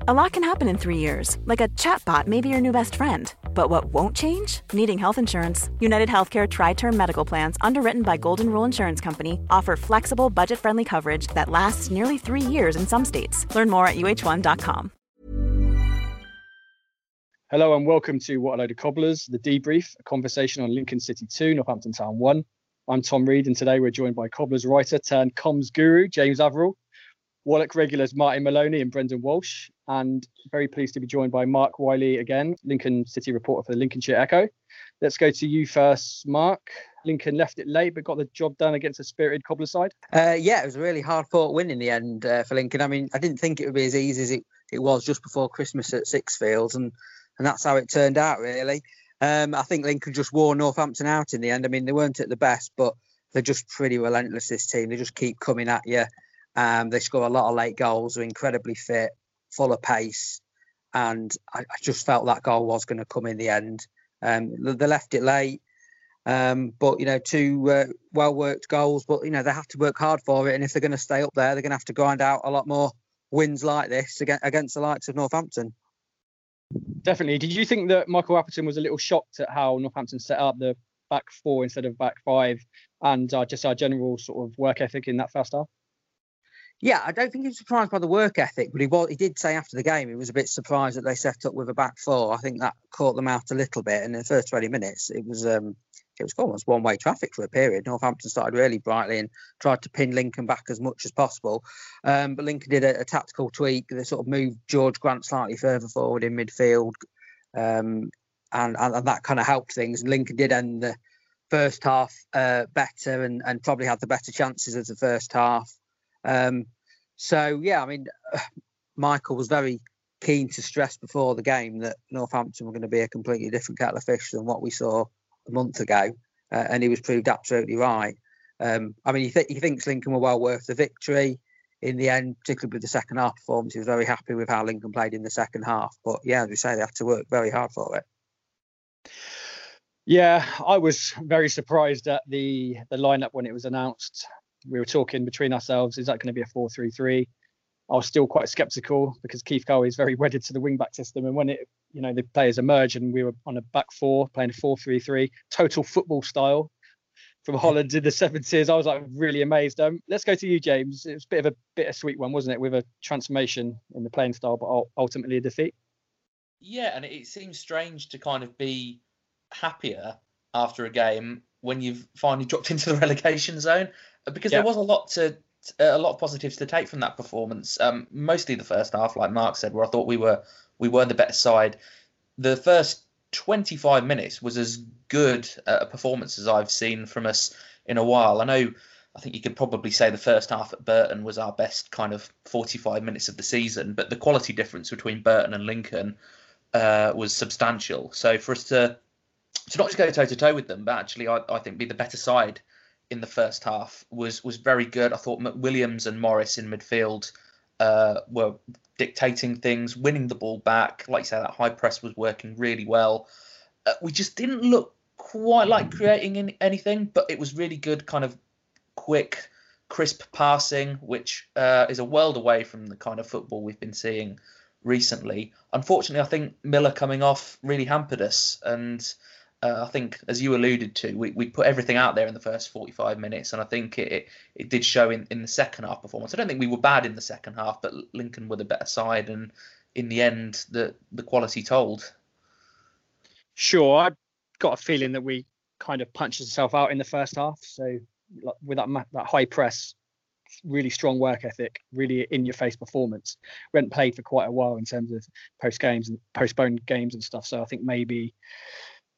A lot can happen in three years, like a chatbot may be your new best friend. But what won't change? Needing health insurance. United Healthcare Tri Term Medical Plans, underwritten by Golden Rule Insurance Company, offer flexible, budget friendly coverage that lasts nearly three years in some states. Learn more at uh1.com. Hello and welcome to What a Load of Cobblers, the debrief, a conversation on Lincoln City 2, Northampton Town 1. I'm Tom Reed, and today we're joined by Cobblers writer turned comms guru, James Averill, Wallach regulars Martin Maloney and Brendan Walsh, and very pleased to be joined by Mark Wiley again, Lincoln City reporter for the Lincolnshire Echo. Let's go to you first, Mark. Lincoln left it late, but got the job done against a spirited Cobbler side. Uh, yeah, it was a really hard fought win in the end uh, for Lincoln. I mean, I didn't think it would be as easy as it, it was just before Christmas at Sixfields, and and that's how it turned out, really. Um, I think Lincoln just wore Northampton out in the end. I mean, they weren't at the best, but they're just pretty relentless, this team. They just keep coming at you. Um, they score a lot of late goals, they're incredibly fit, full of pace. And I, I just felt that goal was going to come in the end. Um, they left it late. Um, but, you know, two uh, well worked goals, but, you know, they have to work hard for it. And if they're going to stay up there, they're going to have to grind out a lot more wins like this against the likes of Northampton. Definitely. Did you think that Michael Appleton was a little shocked at how Northampton set up the back four instead of back five and uh, just our general sort of work ethic in that first half? Yeah, I don't think he was surprised by the work ethic, but he was. He did say after the game he was a bit surprised that they set up with a back four. I think that caught them out a little bit. And in the first twenty minutes, it was um, it was almost one way traffic for a period. Northampton started really brightly and tried to pin Lincoln back as much as possible. Um, but Lincoln did a, a, tactical tweak. They sort of moved George Grant slightly further forward in midfield, um, and, and, and that kind of helped things. And Lincoln did end the first half uh, better and, and probably had the better chances of the first half. Um, so yeah, I mean, Michael was very keen to stress before the game that Northampton were going to be a completely different kettle of fish than what we saw a month ago, uh, and he was proved absolutely right. Um, I mean, he, th- he thinks Lincoln were well worth the victory in the end, particularly with the second half performance. He was very happy with how Lincoln played in the second half. But yeah, as we say, they had to work very hard for it. Yeah, I was very surprised at the the lineup when it was announced we were talking between ourselves, is that going to be a 4 3 3? I was still quite skeptical because Keith Curle is very wedded to the wing back system. And when it, you know, the players emerged and we were on a back four playing a 4 3 3, total football style from Holland in the 70s, I was like really amazed. Um, let's go to you, James. It was a bit of a bittersweet one, wasn't it, with a transformation in the playing style, but ultimately a defeat. Yeah, and it seems strange to kind of be happier after a game when you've finally dropped into the relegation zone because yeah. there was a lot to a lot of positives to take from that performance. Um, mostly the first half, like Mark said, where I thought we were we were the better side. The first 25 minutes was as good a performance as I've seen from us in a while. I know. I think you could probably say the first half at Burton was our best kind of 45 minutes of the season, but the quality difference between Burton and Lincoln uh, was substantial. So for us to to not just go toe to toe with them, but actually, I, I think be the better side in the first half was was very good. I thought McWilliams and Morris in midfield uh, were dictating things, winning the ball back. Like you say, that high press was working really well. Uh, we just didn't look quite like creating any, anything, but it was really good, kind of quick, crisp passing, which uh, is a world away from the kind of football we've been seeing recently. Unfortunately, I think Miller coming off really hampered us, and uh, I think, as you alluded to, we, we put everything out there in the first 45 minutes, and I think it, it, it, did show in, in the second half performance. I don't think we were bad in the second half, but Lincoln were the better side, and in the end, the, the quality told. Sure, I got a feeling that we kind of punched ourselves out in the first half. So, like, with that that high press, really strong work ethic, really in your face performance. We hadn't played for quite a while in terms of post games and postponed games and stuff. So I think maybe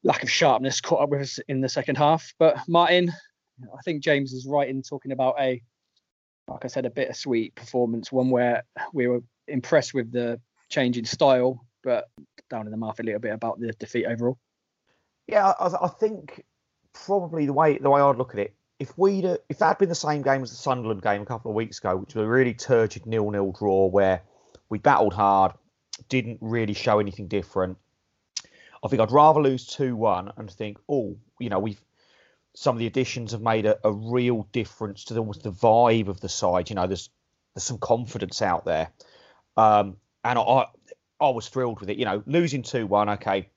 lack of sharpness caught up with us in the second half. But Martin, I think James is right in talking about a, like I said, a bittersweet performance, one where we were impressed with the change in style, but down in the mouth a little bit about the defeat overall. Yeah, I, I think probably the way the way I'd look at it, if we'd if that had been the same game as the Sunderland game a couple of weeks ago, which was a really turgid nil-nil draw where we battled hard, didn't really show anything different. I think I'd rather lose two-one and think, oh, you know, we've some of the additions have made a, a real difference to the, almost the vibe of the side. You know, there's there's some confidence out there, um, and I I was thrilled with it. You know, losing two-one, okay,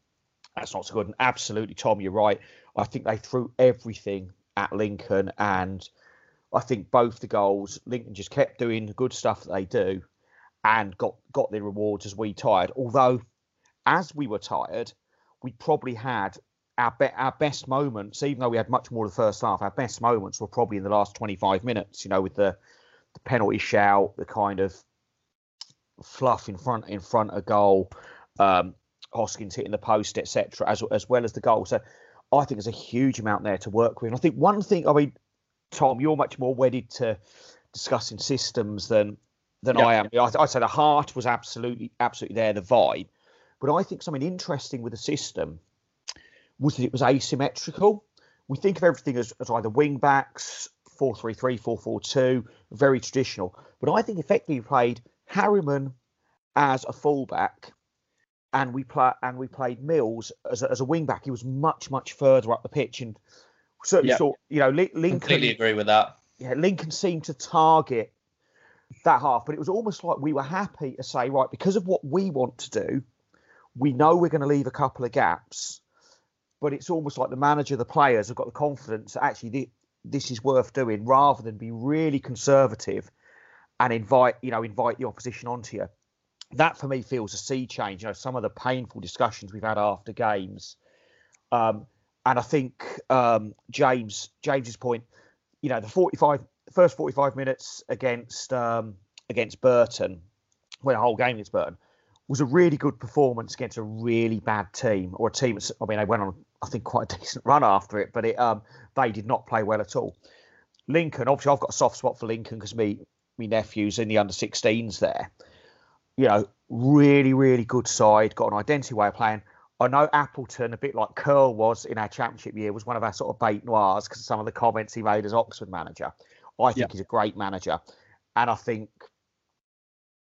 that's not so good. And absolutely, Tom, you're right. I think they threw everything at Lincoln, and I think both the goals, Lincoln just kept doing the good stuff that they do, and got got their rewards as we tired. Although, as we were tired, we probably had our be- our best moments, even though we had much more of the first half. Our best moments were probably in the last 25 minutes. You know, with the the penalty shout, the kind of fluff in front in front of goal, um, Hoskins hitting the post, etc., as as well as the goal. So I think there's a huge amount there to work with. And I think one thing, I mean, Tom, you're much more wedded to discussing systems than than yeah. I am. I, I'd say the heart was absolutely absolutely there, the vibe. But I think something interesting with the system was that it was asymmetrical. We think of everything as, as either wing backs, 4 3 3, 4 4 2, very traditional. But I think effectively played Harriman as a fullback and we play and we played Mills as a, as a wing back. He was much much further up the pitch, and certainly yep. saw you know Lincoln. Completely agree with that. Yeah, Lincoln seemed to target that half, but it was almost like we were happy to say, right, because of what we want to do, we know we're going to leave a couple of gaps, but it's almost like the manager, the players have got the confidence that actually the, this is worth doing, rather than be really conservative and invite you know invite the opposition onto you that for me feels a sea change. You know, some of the painful discussions we've had after games, um, and I think um, James James's point. You know, the 45 first 45 minutes against um, against Burton, when a whole game against Burton was a really good performance against a really bad team or a team. I mean, they went on I think quite a decent run after it, but it um, they did not play well at all. Lincoln, obviously, I've got a soft spot for Lincoln because me me nephews in the under 16s there you know, really, really good side, got an identity way of playing. I know Appleton, a bit like Curle was in our championship year, was one of our sort of bêtes noires because of some of the comments he made as Oxford manager. I think yeah. he's a great manager. And I think,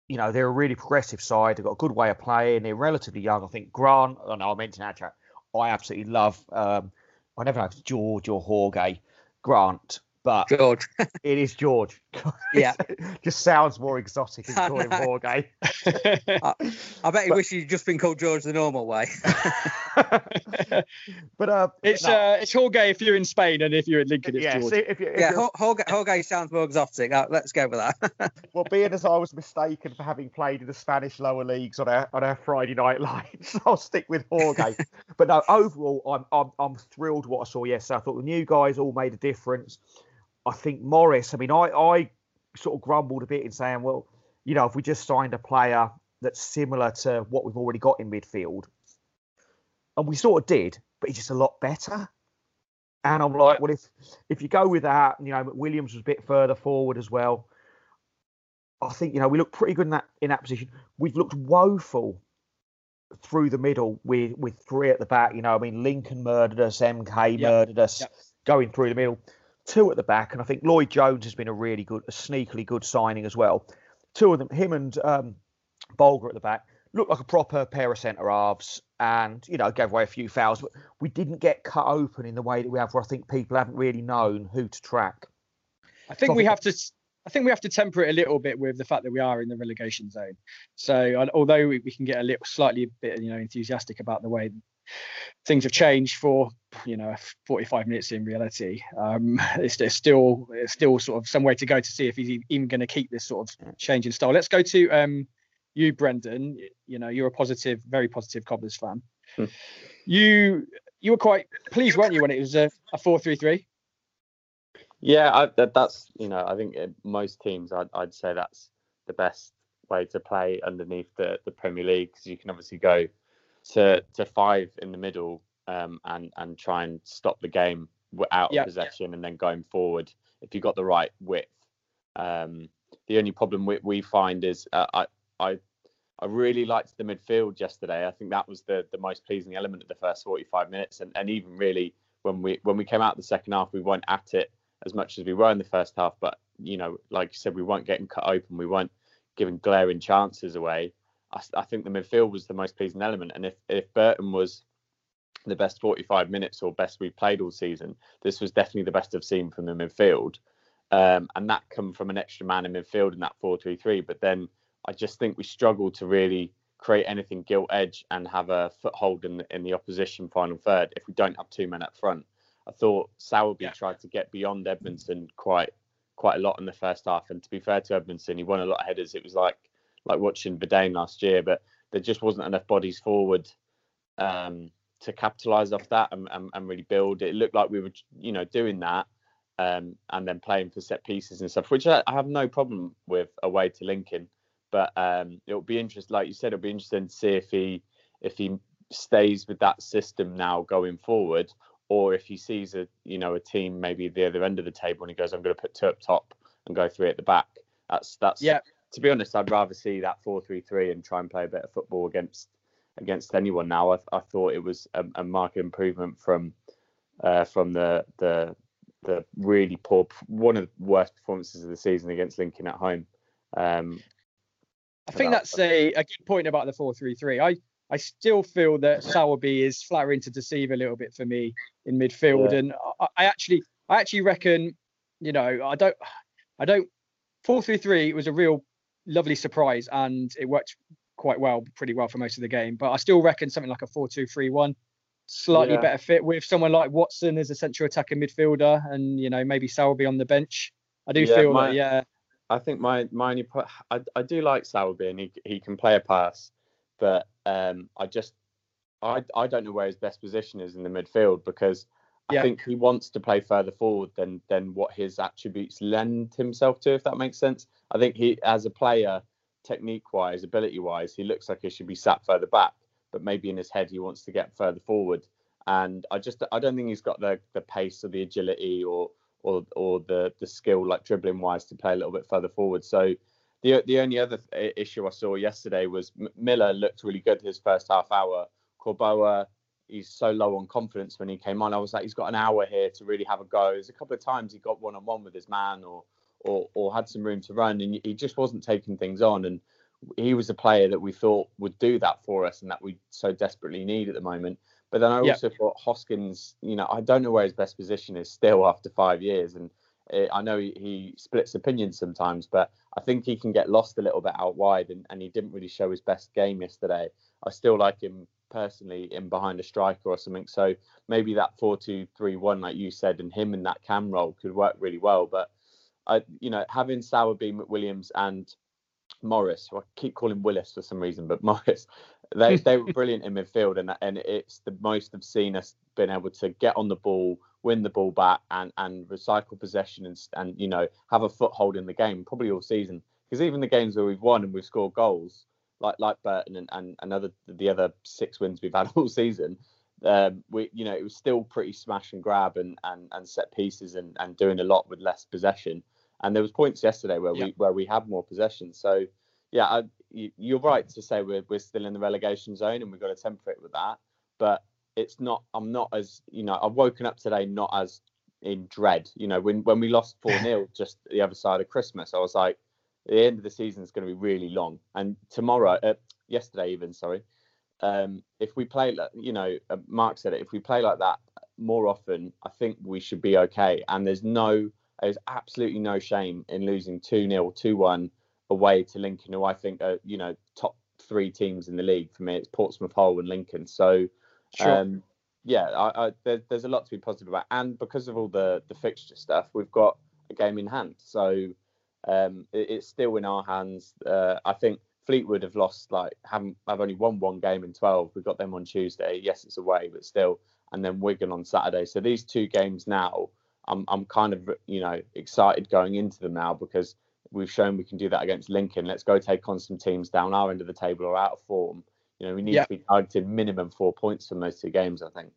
you know, they're a really progressive side. They've got a good way of playing. They're relatively young. I think Grant, I know I mentioned that chat, I absolutely love, um, I never know if it's George or Jorge Grant but George. it is George. Yeah, just sounds more exotic than calling Jorge. I, I bet he wishes he'd just been called George the normal way. but uh, it's no. uh, it's Jorge if you're in Spain, and if you're in Lincoln, it's yeah, George. See, if you, if yeah, Jorge, Jorge sounds more exotic. Uh, let's go with that. well, being as I was mistaken for having played in the Spanish lower leagues on our on our Friday night lights, I'll stick with Jorge. but no, overall, I'm I'm I'm thrilled what I saw yesterday. I thought the new guys all made a difference. I think Morris, I mean, I, I sort of grumbled a bit in saying, well, you know, if we just signed a player that's similar to what we've already got in midfield, and we sort of did, but he's just a lot better. And I'm like, well, if if you go with that, you know, Williams was a bit further forward as well. I think you know we look pretty good in that in that position. We've looked woeful through the middle with with three at the back. You know, I mean, Lincoln murdered us, MK yep. murdered us, yep. going through the middle two at the back, and I think Lloyd Jones has been a really good, a sneakily good signing as well. Two of them, him and um, Bolger at the back, looked like a proper pair of centre halves, and you know gave away a few fouls, but we didn't get cut open in the way that we have. Where I think people haven't really known who to track. I think so we have to. I think we have to temper it a little bit with the fact that we are in the relegation zone. So although we, we can get a little slightly a bit you know enthusiastic about the way things have changed for you know 45 minutes in reality um it's, it's still it's still sort of some way to go to see if he's even going to keep this sort of change in style let's go to um you brendan you know you're a positive very positive cobblers fan hmm. you you were quite pleased weren't you when it was a, a 4-3-3 yeah I, that, that's you know i think most teams I'd, I'd say that's the best way to play underneath the the premier league because you can obviously go to to five in the middle um, and and try and stop the game out of possession and then going forward if you've got the right width. Um, the only problem we, we find is uh, I I I really liked the midfield yesterday. I think that was the the most pleasing element of the first 45 minutes, and, and even really when we when we came out the second half, we weren't at it as much as we were in the first half. But you know, like you said, we weren't getting cut open. We weren't giving glaring chances away. I, I think the midfield was the most pleasing element, and if if Burton was the best 45 minutes or best we played all season, this was definitely the best I've seen from the midfield. Um, and that come from an extra man in midfield in that 4-3-3. But then I just think we struggled to really create anything gilt edge and have a foothold in the, in the opposition final third if we don't have two men up front. I thought Sowerby yeah. tried to get beyond Edmondson quite quite a lot in the first half. And to be fair to Edmondson, he won a lot of headers. It was like like watching Vadaine last year, but there just wasn't enough bodies forward um, to capitalise off that and, and, and, really build. It looked like we were, you know, doing that um, and then playing for set pieces and stuff, which I, I have no problem with away to Lincoln. But um, it'll be interesting, like you said, it'll be interesting to see if he if he stays with that system now going forward, or if he sees a you know a team maybe the other end of the table and he goes, I'm going to put two up top and go three at the back. That's that's yeah. To be honest, I'd rather see that four three three and try and play a bit of football against against anyone now. I, I thought it was a, a marked improvement from uh, from the the the really poor one of the worst performances of the season against Lincoln at home. Um, I think that's a, a good point about the four three three. I I still feel that Sowerby is flattering to deceive a little bit for me in midfield, yeah. and I, I, actually I actually reckon you know I don't I don't four three three was a real lovely surprise and it worked quite well, pretty well for most of the game. But I still reckon something like a 4 2 3 1 slightly yeah. better fit with someone like Watson as a central attacking midfielder and, you know, maybe Sowerby on the bench. I do yeah, feel my, that, yeah. I think my, my I, I do like Sowerby and he, he can play a pass, but um, I just, I, I don't know where his best position is in the midfield because I think he wants to play further forward than than what his attributes lend himself to, if that makes sense. I think he, as a player, technique wise, ability wise, he looks like he should be sat further back, but maybe in his head he wants to get further forward. And I just I don't think he's got the the pace or the agility or or or the the skill like dribbling wise to play a little bit further forward. So the the only other th- issue I saw yesterday was M- Miller looked really good his first half hour. Korboa he's so low on confidence when he came on. I was like, he's got an hour here to really have a go. There's a couple of times he got one on one with his man or or or had some room to run, and he just wasn't taking things on. And he was a player that we thought would do that for us, and that we so desperately need at the moment. But then I also thought Hoskins, you know, I don't know where his best position is still after five years, and it, I know he, he, splits opinions sometimes, but I think he can get lost a little bit out wide, and, and he didn't really show his best game yesterday. I still like him personally in behind a striker or something. So maybe that four-two-three-one, like you said, and him in that cam role could work really well. But I, you know, having Sowerby, McWilliams, and Morris, who I keep calling Willis for some reason, but Morris, they they were brilliant in midfield, and and it's the most I've seen us been able to get on the ball, win the ball back, and and recycle possession, and and you know have a foothold in the game, probably all season. Because even the games where we've won and we've scored goals, like like Burton and and another the other six wins we've had all season, um, we you know it was still pretty smash and grab and and, and set pieces and, and doing a lot with less possession. And there was points yesterday where we where we had more possession. So yeah, I, you're right to say we're we're still in the relegation zone and we've got to temper it with that. But it's not. I'm not as you know. I've woken up today not as in dread. You know, when when we lost four 0 just the other side of Christmas, I was like, the end of the season is going to be really long. And tomorrow, uh, yesterday even, sorry, um, if we play, you know, uh, Mark said it. If we play like that more often, I think we should be okay. And there's no there's absolutely no shame in losing 2 0, 2 1 away to Lincoln, who I think are, you know, top three teams in the league. For me, it's Portsmouth, Hull, and Lincoln. So, sure. um, yeah, I, I, there, there's a lot to be positive about. And because of all the, the fixture stuff, we've got a game in hand. So, um, it, it's still in our hands. Uh, I think Fleetwood have lost, like, haven't, have only won one game in 12. We've got them on Tuesday. Yes, it's away, but still. And then Wigan on Saturday. So, these two games now I'm I'm kind of you know excited going into them now because we've shown we can do that against Lincoln. Let's go take on some teams down our end of the table or out of form. You know, we need to be targeting minimum four points from those two games. I think.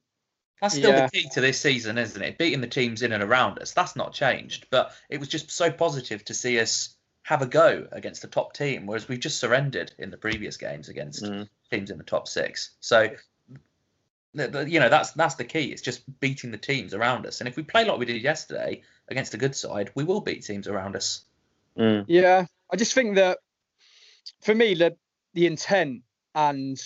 That's still yeah. the key to this season, isn't it? Beating the teams in and around us. That's not changed. But it was just so positive to see us have a go against the top team, whereas we've just surrendered in the previous games against mm. teams in the top six. So, you know, that's that's the key. It's just beating the teams around us. And if we play like we did yesterday against a good side, we will beat teams around us. Mm. Yeah, I just think that for me, the the intent and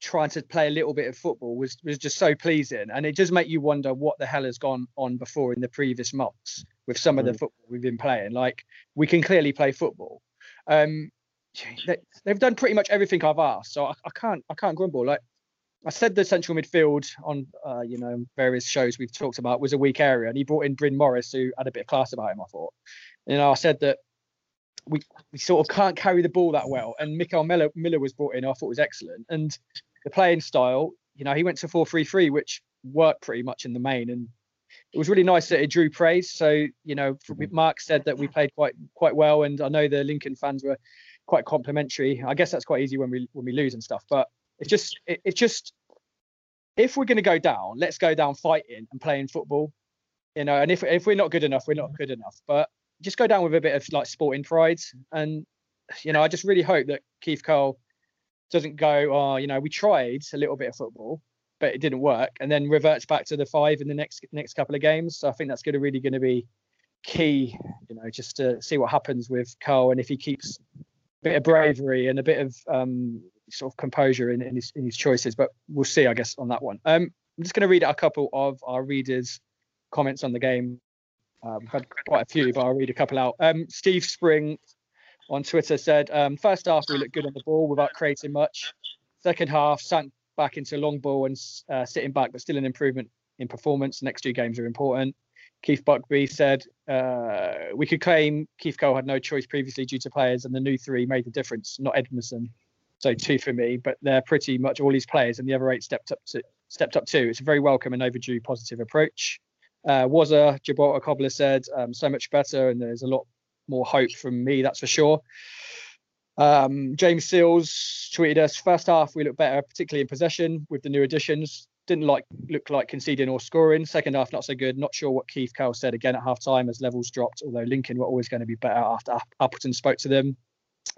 trying to play a little bit of football was was just so pleasing, and it does make you wonder what the hell has gone on before in the previous months with some of the mm. football we've been playing. Like we can clearly play football. Um, they, have done pretty much everything I've asked, so I, I, can't I can't grumble. Like I said, the central midfield on uh, you know various shows we've talked about was a weak area, and he brought in Bryn Morris, who had a bit of class about him. I thought, you know, I said that we, we sort of can't carry the ball that well, and Mickel Miller, Miller was brought in. I thought was excellent, and the playing style, you know, he went to 4-3-3, which worked pretty much in the main, and it was really nice that it drew praise. So, you know, mm-hmm. Mark said that we played quite quite well, and I know the Lincoln fans were quite complimentary. I guess that's quite easy when we when we lose and stuff, but it's just it, it's just if we're going to go down, let's go down fighting and playing football, you know. And if if we're not good enough, we're not mm-hmm. good enough. But just go down with a bit of like sporting pride, and you know, I just really hope that Keith Curle doesn't go, oh, you know, we tried a little bit of football, but it didn't work, and then reverts back to the five in the next next couple of games. So I think that's going to really going to be key, you know, just to see what happens with Curle and if he keeps a bit of bravery and a bit of um, sort of composure in, in, his in his choices. But we'll see, I guess, on that one. Um, I'm just going to read out a couple of our readers' comments on the game. Uh, we've had quite a few, but I'll read a couple out. Um, Steve Spring on Twitter said, um, first half we looked good on the ball without creating much. Second half sank back into long ball and uh, sitting back, but still an improvement in performance. Next two games are important. Keith Buckby said, uh, we could claim Keith Curle had no choice previously due to players, and the new three made the difference, not Edmondson. So two for me, but they're pretty much all these players, and the other eight stepped up to stepped up too. It's a very welcome and overdue positive approach. Uh, was a Gibraltar Cobbler said, um, so much better, and there's a lot more hope from me, that's for sure. Um, James Seals tweeted us first half we look better, particularly in possession with the new additions. Didn't like look like conceding or scoring. Second half not so good. Not sure what Keith Curle said again at half time as levels dropped. Although Lincoln were always going to be better after Appleton spoke to them.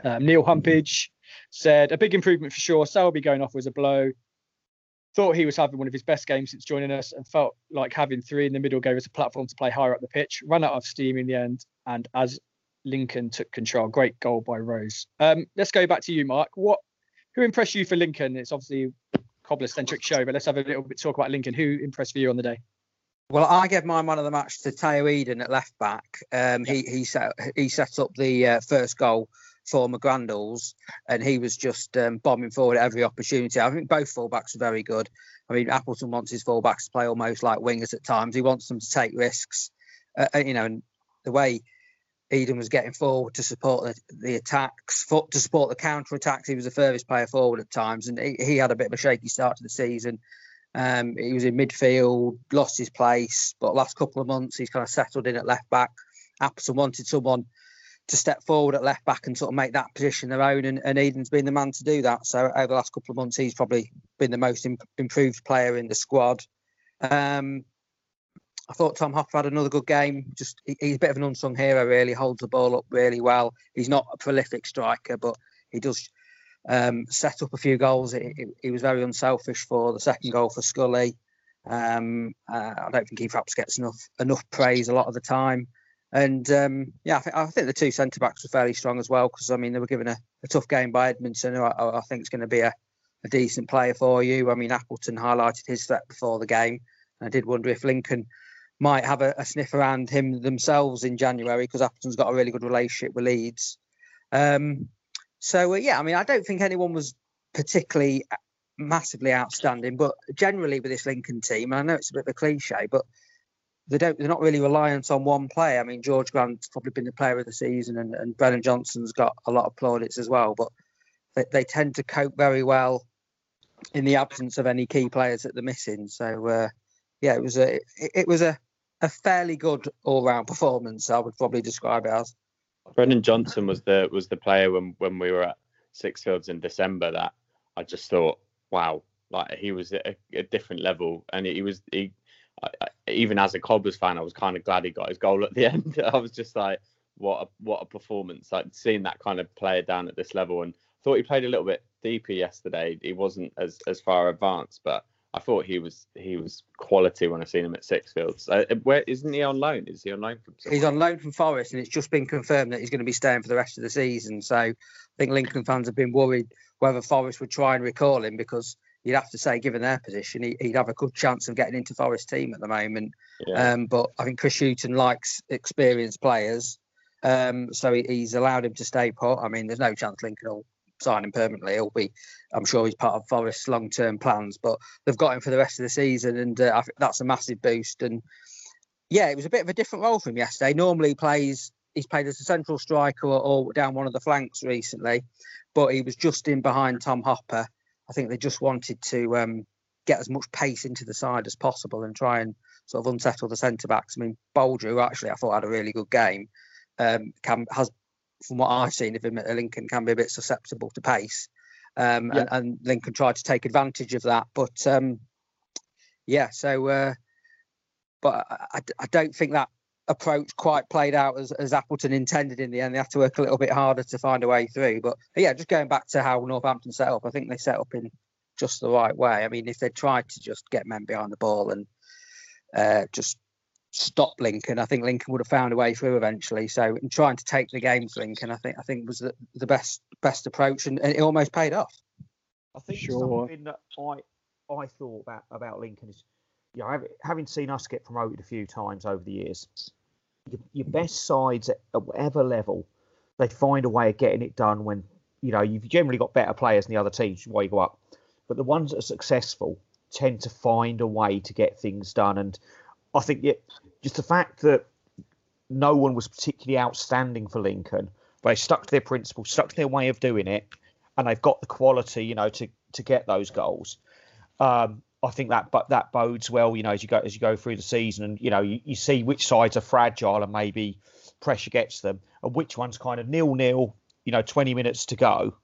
Um, Neil Humpage said a big improvement for sure. Selby going off was a blow. Thought he was having one of his best games since joining us and felt like having three in the middle gave us a platform to play higher up the pitch. Ran out of steam in the end, and as Lincoln took control. Great goal by Rose. Um, let's go back to you, Mark. What who impressed you for Lincoln? It's obviously cobbler centric show, but let's have a little bit talk about Lincoln. Who impressed for you on the day? Well, I gave my man of the match to Tayo Edun at left back. Um, he he set he set up the uh, first goal for McGrandles, and he was just um, bombing forward at every opportunity. I think both fullbacks are very good. I mean, Appleton wants his fullbacks to play almost like wingers at times. He wants them to take risks, uh, uh you know, and the way Edun was getting forward to support the, the attacks, to support the counter attacks. He was the furthest player forward at times, and he, he had a bit of a shaky start to the season. Um, he was in midfield, lost his place, but last couple of months he's kind of settled in at left back. Appleton wanted someone to step forward at left back and sort of make that position their own, and, and Edun's been the man to do that. So over the last couple of months, he's probably been the most imp- improved player in the squad. Um, I thought Tom Hopper had another good game. Just he's a bit of an unsung hero, really. Holds the ball up really well. He's not a prolific striker, but he does um, set up a few goals. He, he, was very unselfish for the second goal for Scully. Um, uh, I don't think he perhaps gets enough enough praise a lot of the time. And um, yeah, I think, I think the two centre backs were fairly strong as well because I mean they were given a, a tough game by Edmondson, who I, I think is going to be a, a decent player for you. I mean Appleton highlighted his threat before the game. I did wonder if Lincoln might have a, a sniff around him themselves in January because Appleton's got a really good relationship with Leeds. Um, so uh, yeah, I mean, I don't think anyone was particularly uh, massively outstanding, but generally with this Lincoln team, I know it's a bit of a cliche, but they don't they're not really reliant on one player. I mean, George Grant's probably been the player of the season, and, and Brennan Johnson's got a lot of plaudits as well, but they, they tend to cope very well in the absence of any key players that they're missing. So uh, yeah, it was a it, it was a a fairly good all-round performance. I would probably describe it as. Brennan Johnson was the was the player when when we were at Sixfields in December that I just thought, wow, like he was at a, a different level, and he was he. I, even as a Cobblers fan, I was kind of glad he got his goal at the end. I was just like, what a, what a performance! Like seeing that kind of player down at this level, and thought he played a little bit deeper yesterday. He wasn't as as far advanced, but I thought he was he was quality when I seen him at Sixfields. Uh, where isn't he on loan? Is he on loan from? Somewhere? He's on loan from Forest, and it's just been confirmed that he's going to be staying for the rest of the season. So I think Lincoln fans have been worried whether Forest would try and recall him because you'd have to say, given their position, he, would have a good chance of getting into Forest team at the moment. Yeah. Um, but I think Chris Hughton likes experienced players, um, so he, he's allowed him to stay put. I mean, there's no chance Lincoln will sign him permanently. He'll be, I'm sure he's part of Forest's long term plans, but they've got him for the rest of the season, and uh, I think that's a massive boost. And yeah, it was a bit of a different role for him yesterday. Normally he plays, he's played as a central striker or, or down one of the flanks recently, but he was just in behind Tom Hopper. I think they just wanted to um, get as much pace into the side as possible and try and sort of unsettle the centre backs. I mean, Bolger actually I thought had a really good game. Um, can, has from what I've seen of him at Lincoln, can be a bit susceptible to pace. Um, yeah. and, and, Lincoln tried to take advantage of that. But um, yeah, so uh, but I, I, don't think that approach quite played out as, as Appleton intended in the end. They had to work a little bit harder to find a way through. But yeah, just going back to how Northampton set up, I think they set up in just the right way. I mean, if they tried to just get men behind the ball and uh, just stop Lincoln. I think Lincoln would have found a way through eventually. So in trying to take the game for Lincoln, I think I think was the, the best best approach, and, and, it almost paid off. I think sure. something that I I thought about about Lincoln is, you know, having seen us get promoted a few times over the years, your, your best sides at, at whatever level, they find a way of getting it done when you know you've generally got better players than the other teams why you go up, but the ones that are successful tend to find a way to get things done and I think yeah, just the fact that no one was particularly outstanding for Lincoln, they stuck to their principles, stuck to their way of doing it, and they've got the quality, you know, to to get those goals. Um, I think that but that bodes well, you know, as you go as you go through the season, and you know, you, you see which sides are fragile and maybe pressure gets them, and which ones kind of nil nil, you know, twenty minutes to go,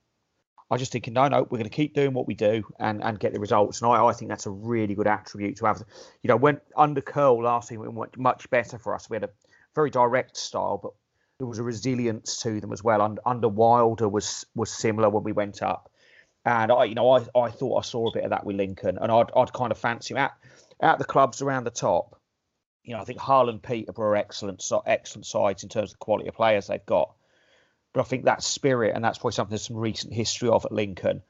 I just thinking, no, no, we're going to keep doing what we do and, and get the results. And I, I think that's a really good attribute to have. You know, when under Curle last season, went much better for us. We had a very direct style, but there was a resilience to them as well. Under, under Wilder was was similar when we went up, and I, you know, I, I thought I saw a bit of that with Lincoln, and I'd I'd kind of fancy him at at the clubs around the top. You know, I think Hull and Peterborough are excellent, excellent sides in terms of the quality of players they've got. But I think that spirit, and that's probably something there's some recent history of at Lincoln,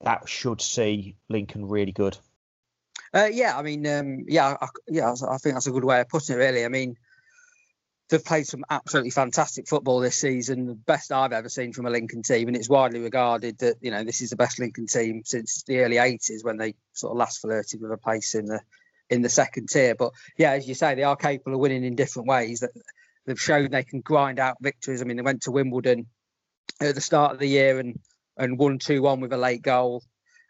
that should see Lincoln really good. Uh, yeah, I mean, um, yeah, I, yeah, I think that's a good way of putting it. Really, I mean, they've played some absolutely fantastic football this season, the best I've ever seen from a Lincoln team, and it's widely regarded that you know this is the best Lincoln team since the early '80s when they sort of last flirted with a place in the in the second tier. But yeah, as you say, they are capable of winning in different ways. That they've shown they can grind out victories. I mean, they went to Wimbledon at the start of the year and and won two one with a late goal.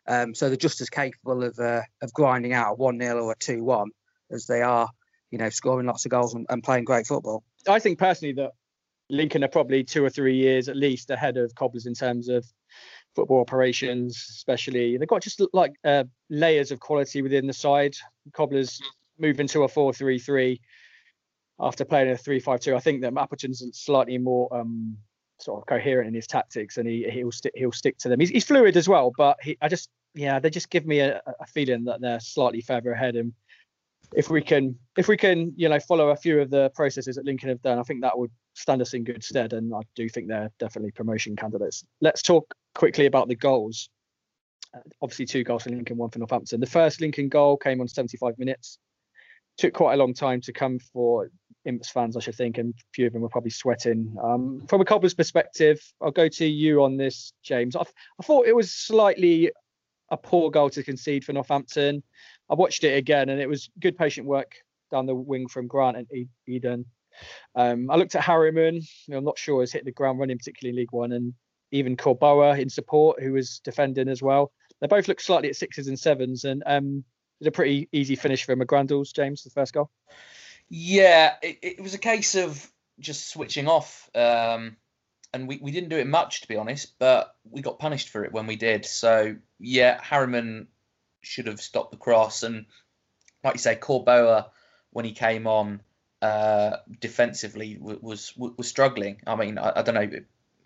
Um, so they're just as capable of uh, of grinding out a one 0 or a two one as they are, you know, scoring lots of goals and, and, playing great football. I think personally that Lincoln are probably two or three years at least ahead of Cobblers in terms of football operations, especially they've got just like uh, layers of quality within the side. Cobblers moving to a four three three after playing a three-five-two. I think that Appleton's slightly more um, sort of coherent in his tactics, and he he'll stick he'll stick to them. He's, he's fluid as well, but he, I just yeah, they just give me a, a feeling that they're slightly further ahead. And if we can if we can you know follow a few of the processes that Lincoln have done, I think that would stand us in good stead. And I do think they're definitely promotion candidates. Let's talk quickly about the goals. Uh, obviously, two goals for Lincoln, one for Northampton. The first Lincoln goal came on 75 minutes took quite a long time to come for Imps fans, I should think, and a few of them were probably sweating. Um, from a cobbler's perspective, I'll go to you on this, James. I, I thought it was slightly a poor goal to concede for Northampton. I watched it again, and it was good patient work down the wing from Grant and Edun. Um, I looked at Harriman, I'm not sure has hit the ground running, particularly in League One, and even Korboa in support, who was defending as well. They both look slightly at sixes and sevens, and um, it was a pretty easy finish for McGrandles, James, the first goal. Yeah, it, it was a case of just switching off. Um, and we, we didn't do it much, to be honest, but we got punished for it when we did. So, yeah, Harriman should have stopped the cross. And like you say, Korboa, when he came on, uh, defensively was, was was struggling. I mean, I, I, don't know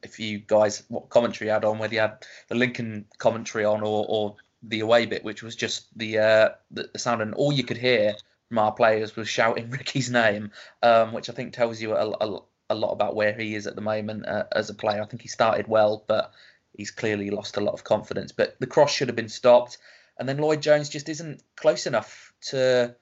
if you guys what commentary you had on, whether you had the Lincoln commentary on or, or the away bit, which was just the, uh, the sound, and all you could hear from our players was shouting Ricky's name, um, which I think tells you a, a, a, lot about where he is at the moment uh, as a player. I think he started well, but he's clearly lost a lot of confidence. But the cross should have been stopped, and then Lloyd Jones just isn't close enough to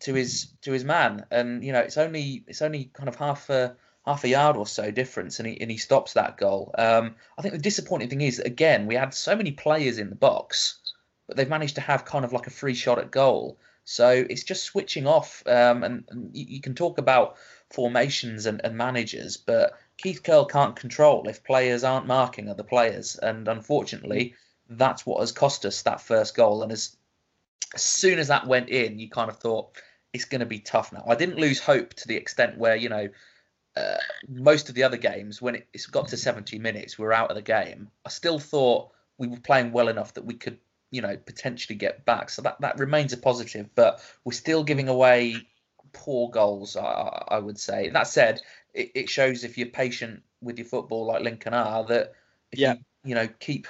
to his to his man, and you know it's only it's only kind of half a half a yard or so difference, and he and he stops that goal. Um, I think the disappointing thing is again we had so many players in the box, but they've managed to have kind of like a free shot at goal. So it's just switching off, um, and, and you, you, can talk about formations and, and managers, but Keith Curle can't control if players aren't marking other players, and unfortunately, that's what has cost us that first goal. And as as soon as that went in, you kind of thought it's going to be tough now. I didn't lose hope to the extent where you know uh, most of the other games, when it, it's got to 70 minutes, we are out of the game. I still thought we were playing well enough that we could, you know, potentially get back. So that, that remains a positive, but we're still giving away poor goals, I, I would say. That said, it, it, shows if you're patient with your football like Lincoln are that if yeah. you, you know, keep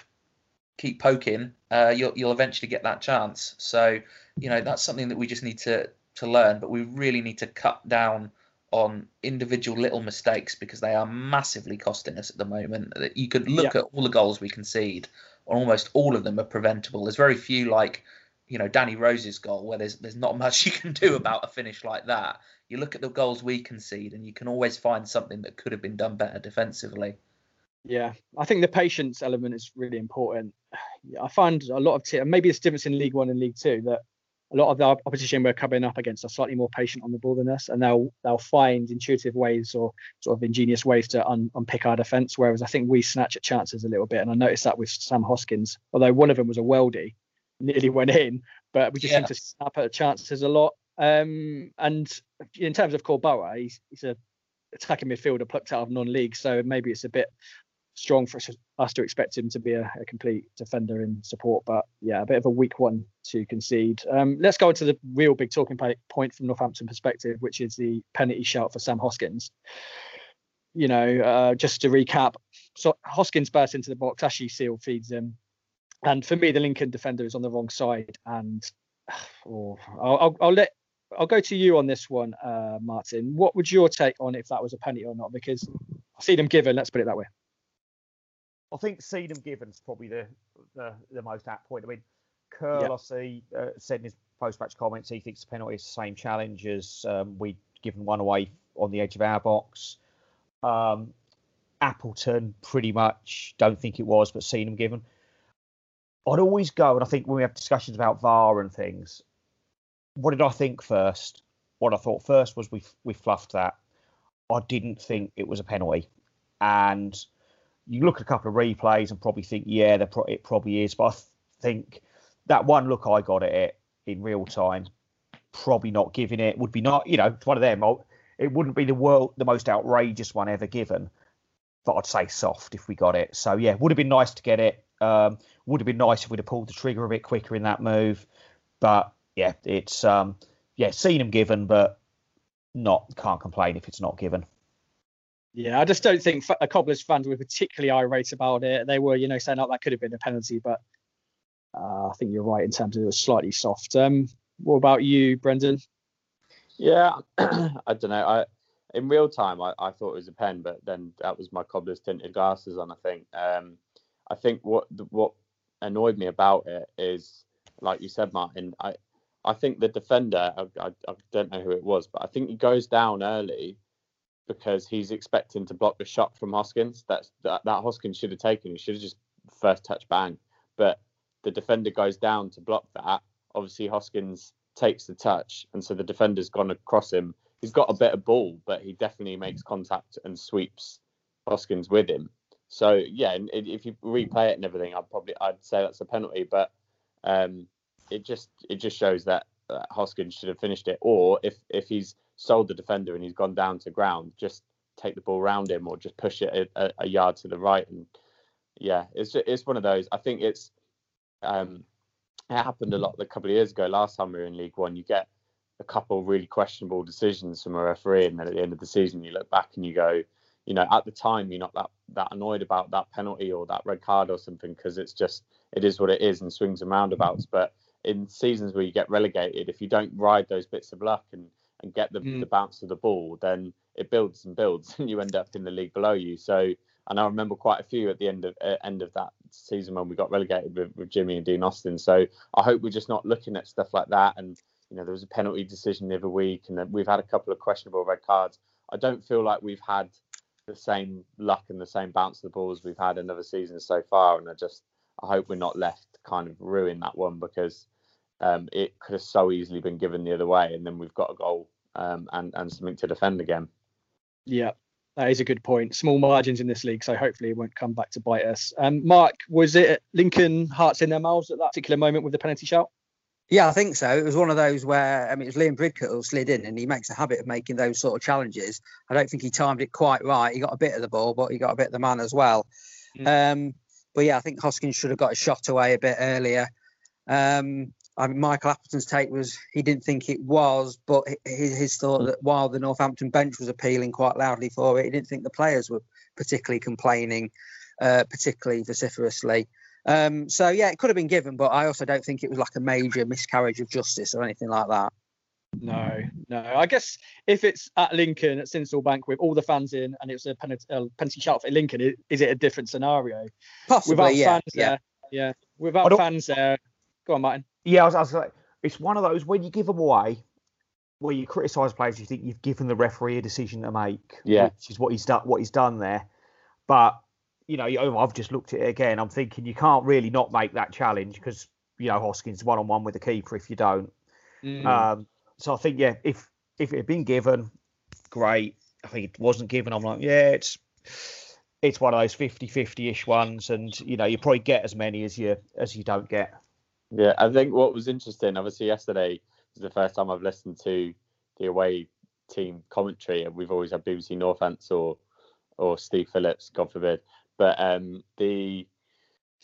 keep poking, uh, you'll you'll eventually get that chance. So, you know, that's something that we just need to to learn, but we really need to cut down on individual little mistakes because they are massively costing us at the moment. You could look yeah. at all the goals we concede, and almost all of them are preventable. There's very few like, you know, Danny Rose's goal where there's there's not much you can do about a finish like that. You look at the goals we concede, and you can always find something that could have been done better defensively. Yeah, I think the patience element is really important. I find a lot of t- maybe it's difference in League One and League Two that a lot of the opposition we're coming up against are slightly more patient on the ball than us, and they'll they'll find intuitive ways or sort of ingenious ways to un, unpick our defence. Whereas I think we snatch at chances a little bit, and I noticed that with Sam Hoskins. Although one of them was a weldy, nearly went in, but we just yeah. seem to snap at chances a lot. Um, and in terms of Korboa, he's he's a attacking midfielder plucked out of non-league, so maybe it's a bit strong for us to expect him to be a, a, complete defender in support. But yeah, a bit of a weak one to concede. Um, let's go into the real big talking point from Northampton perspective, which is the penalty shout for Sam Hoskins. You know, uh, just to recap, so Hoskins bursts into the box, Ashley Seal feeds him. And for me, the Lincoln defender is on the wrong side. And oh, I'll, I'll, I'll let I'll go to you on this one, uh, Martin. What would your take on if that was a penalty or not? Because I see them given. Let's put it that way. I think Seedham Given's probably the, the, the most apt point. I mean, Curle, yep. I see, uh, said in his post-match comments he thinks the penalty is the same challenge as um, we'd given one away on the edge of our box. Um, Appleton, pretty much, don't think it was, but Seedham Given. I'd always go, and I think when we have discussions about VAR and things, what did I think first? What I thought first was we we fluffed that. I didn't think it was a penalty, and you look at a couple of replays and probably think, yeah, pro- it probably is. But I think that one look I got at it in real time, probably not giving it would be not, you know, it's one of them. It wouldn't be the world the most outrageous one ever given, but I'd say soft if we got it. So yeah, would have been nice to get it. Um, would have been nice if we'd have pulled the trigger a bit quicker in that move. But yeah, it's um, yeah, seen them given, but not can't complain if it's not given. Yeah, I just don't think a Cobblers fans were particularly irate about it. They were, you know, saying, "Oh, that could have been a penalty," but uh, I think you're right in terms of it was slightly soft. Um, what about you, Brendan? Yeah, I don't know. I in real time, I, I thought it was a pen, but then that was my Cobblers tinted glasses on. I think. Um, I think what what annoyed me about it is, like you said, Martin. I I think the defender. I, I, I don't know who it was, but I think he goes down early because he's expecting to block the shot from Hoskins. That's that, that Hoskins should have taken. He should have just first touch bang. But the defender goes down to block that. Obviously Hoskins takes the touch, and so the defender's gone across him. He's got a better ball, but he definitely makes contact and sweeps Hoskins with him. So yeah, if you replay it and everything, I'd probably I'd say that's a penalty. But um, it just it just shows that, that Hoskins should have finished it. Or if if he's sold the defender and he's gone down to ground, just take the ball around him or just push it a, a yard to the right. And yeah, it's just, it's one of those. I think it's um, it happened a lot a couple of years ago. Last time we were in League One, you get a couple of really questionable decisions from a referee, and then at the end of the season, you look back and you go, you know, at the time you're not that that annoyed about that penalty or that red card or something because it's just it is what it is and swings and roundabouts. But in seasons where you get relegated, if you don't ride those bits of luck and and get the, mm. the bounce of the ball, then it builds and builds, and you end up in the league below you. So, and I remember quite a few at the end of uh, end of that season when we got relegated with, with Jimmy and Dean Austin. So I hope we're just not looking at stuff like that. And you know, there was a penalty decision the other week, and then we've had a couple of questionable red cards. I don't feel like we've had the same luck and the same bounce of the balls we've had in other seasons so far. And I just I hope we're not left kind of ruin that one because um, it could have so easily been given the other way, and then we've got a goal um, and and something to defend again. Yeah, that is a good point. Small margins in this league, so hopefully it won't come back to bite us. Um, Mark, was it Lincoln hearts in their mouths at that particular moment with the penalty shout? Yeah, I think so. It was one of those where I mean, it was Liam Bridcut who slid in, and he makes a habit of making those sort of challenges. I don't think he timed it quite right. He got a bit of the ball, but he got a bit of the man as well. Mm. Um, but yeah, I think Hoskins should have got a shot away a bit earlier. Um, I mean, Michael Appleton's take was he didn't think it was, but his, his thought that while the Northampton bench was appealing quite loudly for it, he didn't think the players were particularly complaining, uh, particularly vociferously. Um, so yeah, it could have been given, but I also don't think it was like a major miscarriage of justice or anything like that. No, no. I guess if it's at Lincoln at Sincil Bank with all the fans in and it's a penalty, uh, penalty shout for Lincoln, is it a different scenario? Possibly, Without yeah, fans yeah. there, yeah. Without fans there, go on, Martin. Yeah, I was, I was like, it's one of those when you give them away, where you criticise players, you think you've given the referee a decision to make. Yeah, which is what he's done. What he's done there, but you know, I've just looked at it again. I'm thinking you can't really not make that challenge because you know Hoskins one on one with the keeper if you don't. Mm. Um, so I think yeah, if if it had been given, great. I think it wasn't given. I'm like, yeah, it's it's one of those 50-50 ish ones, and you know you probably get as many as you as you don't get. Yeah, I think what was interesting, obviously, yesterday was the first time I've listened to the away team commentary, and we've always had BBC Northants or or Steve Phillips, God forbid. But um, the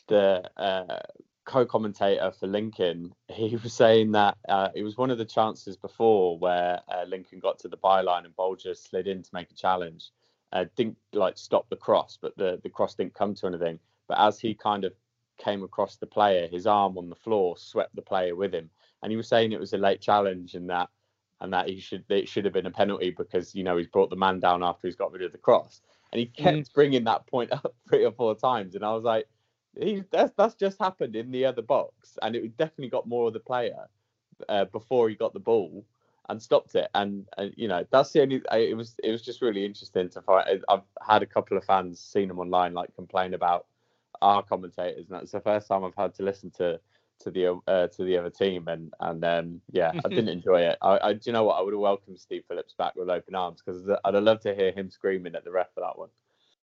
the uh, co-commentator for Lincoln, he was saying that uh, it was one of the chances before where uh, Lincoln got to the byline and Bolger slid in to make a challenge. Uh, didn't like stop the cross, but the the cross didn't come to anything. But as he kind of came across the player, his arm on the floor swept the player with him, and he was saying it was a late challenge and that and that he should it should have been a penalty because you know he's brought the man down after he's got rid of the cross, and he kept mm. bringing that point up three or four times, and I was like, he that's that's just happened in the other box, and it definitely got more of the player uh, before he got the ball and stopped it. And, and you know that's the only. It was it was just really interesting to find. I've had a couple of fans seen them online like complain about our commentators, and that's the first time I've had to listen to to the uh, to the other team, and and um, yeah, I didn't enjoy it. I, I do you know what? I would have welcomed Steve Phillips back with open arms because I'd have loved to hear him screaming at the ref for that one.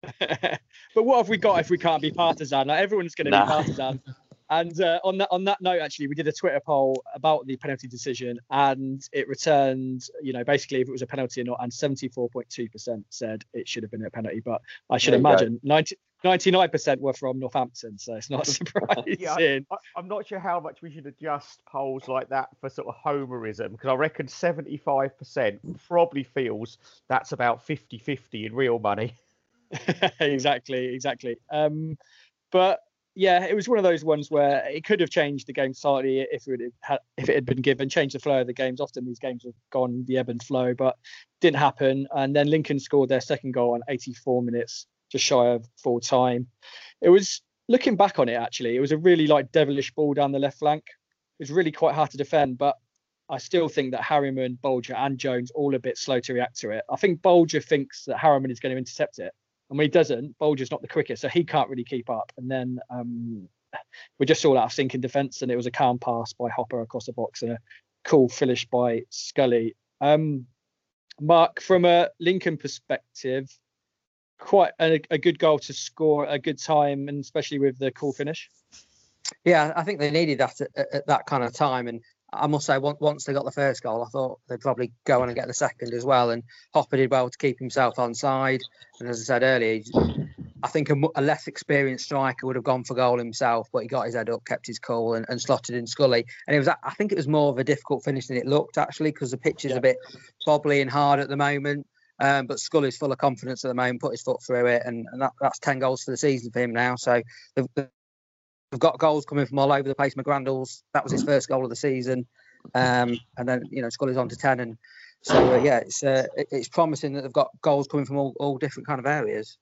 but what have we got if we can't be partisan? Like everyone's going to nah. be partisan. And uh, on that on that note, actually, we did a Twitter poll about the penalty decision, and it returned, you know, basically if it was a penalty or not, and 74.2% said it should have been a penalty. But I should imagine 90, 99% were from Northampton, so it's not surprising. yeah, I, am not sure how much we should adjust polls like that for sort of homerism, because I reckon 75% probably feels that's about 50 50 in real money. exactly, exactly. Um, but yeah, it was one of those ones where it could have changed the game slightly if it had if it had been given, changed the flow of the games. Often these games have gone the ebb and flow, but didn't happen. And then Lincoln scored their second goal on 84 minutes, just shy of full time. It was looking back on it actually, it was a really like devilish ball down the left flank. It was really quite hard to defend, but I still think that Harriman, Bolger, and Jones all a bit slow to react to it. I think Bolger thinks that Harriman is going to intercept it, and when he doesn't, Bolger's not the quickest, so he can't really keep up. And then um, we just saw that of sinking defence, and it was a calm pass by Hopper across the box and a cool finish by Scully. Um, Mark, from a Lincoln perspective, quite a, a, good goal to score a good time, and especially with the cool finish. Yeah, I think they needed that at, at that kind of time, and I must say, once they got the first goal, I thought they'd probably go on and get the second as well. And Hopper did well to keep himself on side. And as I said earlier, I think a, a, less experienced striker would have gone for goal himself, but he got his head up, kept his cool, and, and slotted in Scully. And it was, I think, it was more of a difficult finish than it looked actually, because the pitch is yeah. a bit bobbly and hard at the moment. Um, but Scully's full of confidence at the moment, put his foot through it, and, and that, that's ten goals for the season for him now. So they've, they've got goals coming from all over the place. McGrandles, that was his first goal of the season, um, and then you know Scully's on to ten, and so uh, yeah, it's uh, it's promising that they've got goals coming from all, all different kind of areas.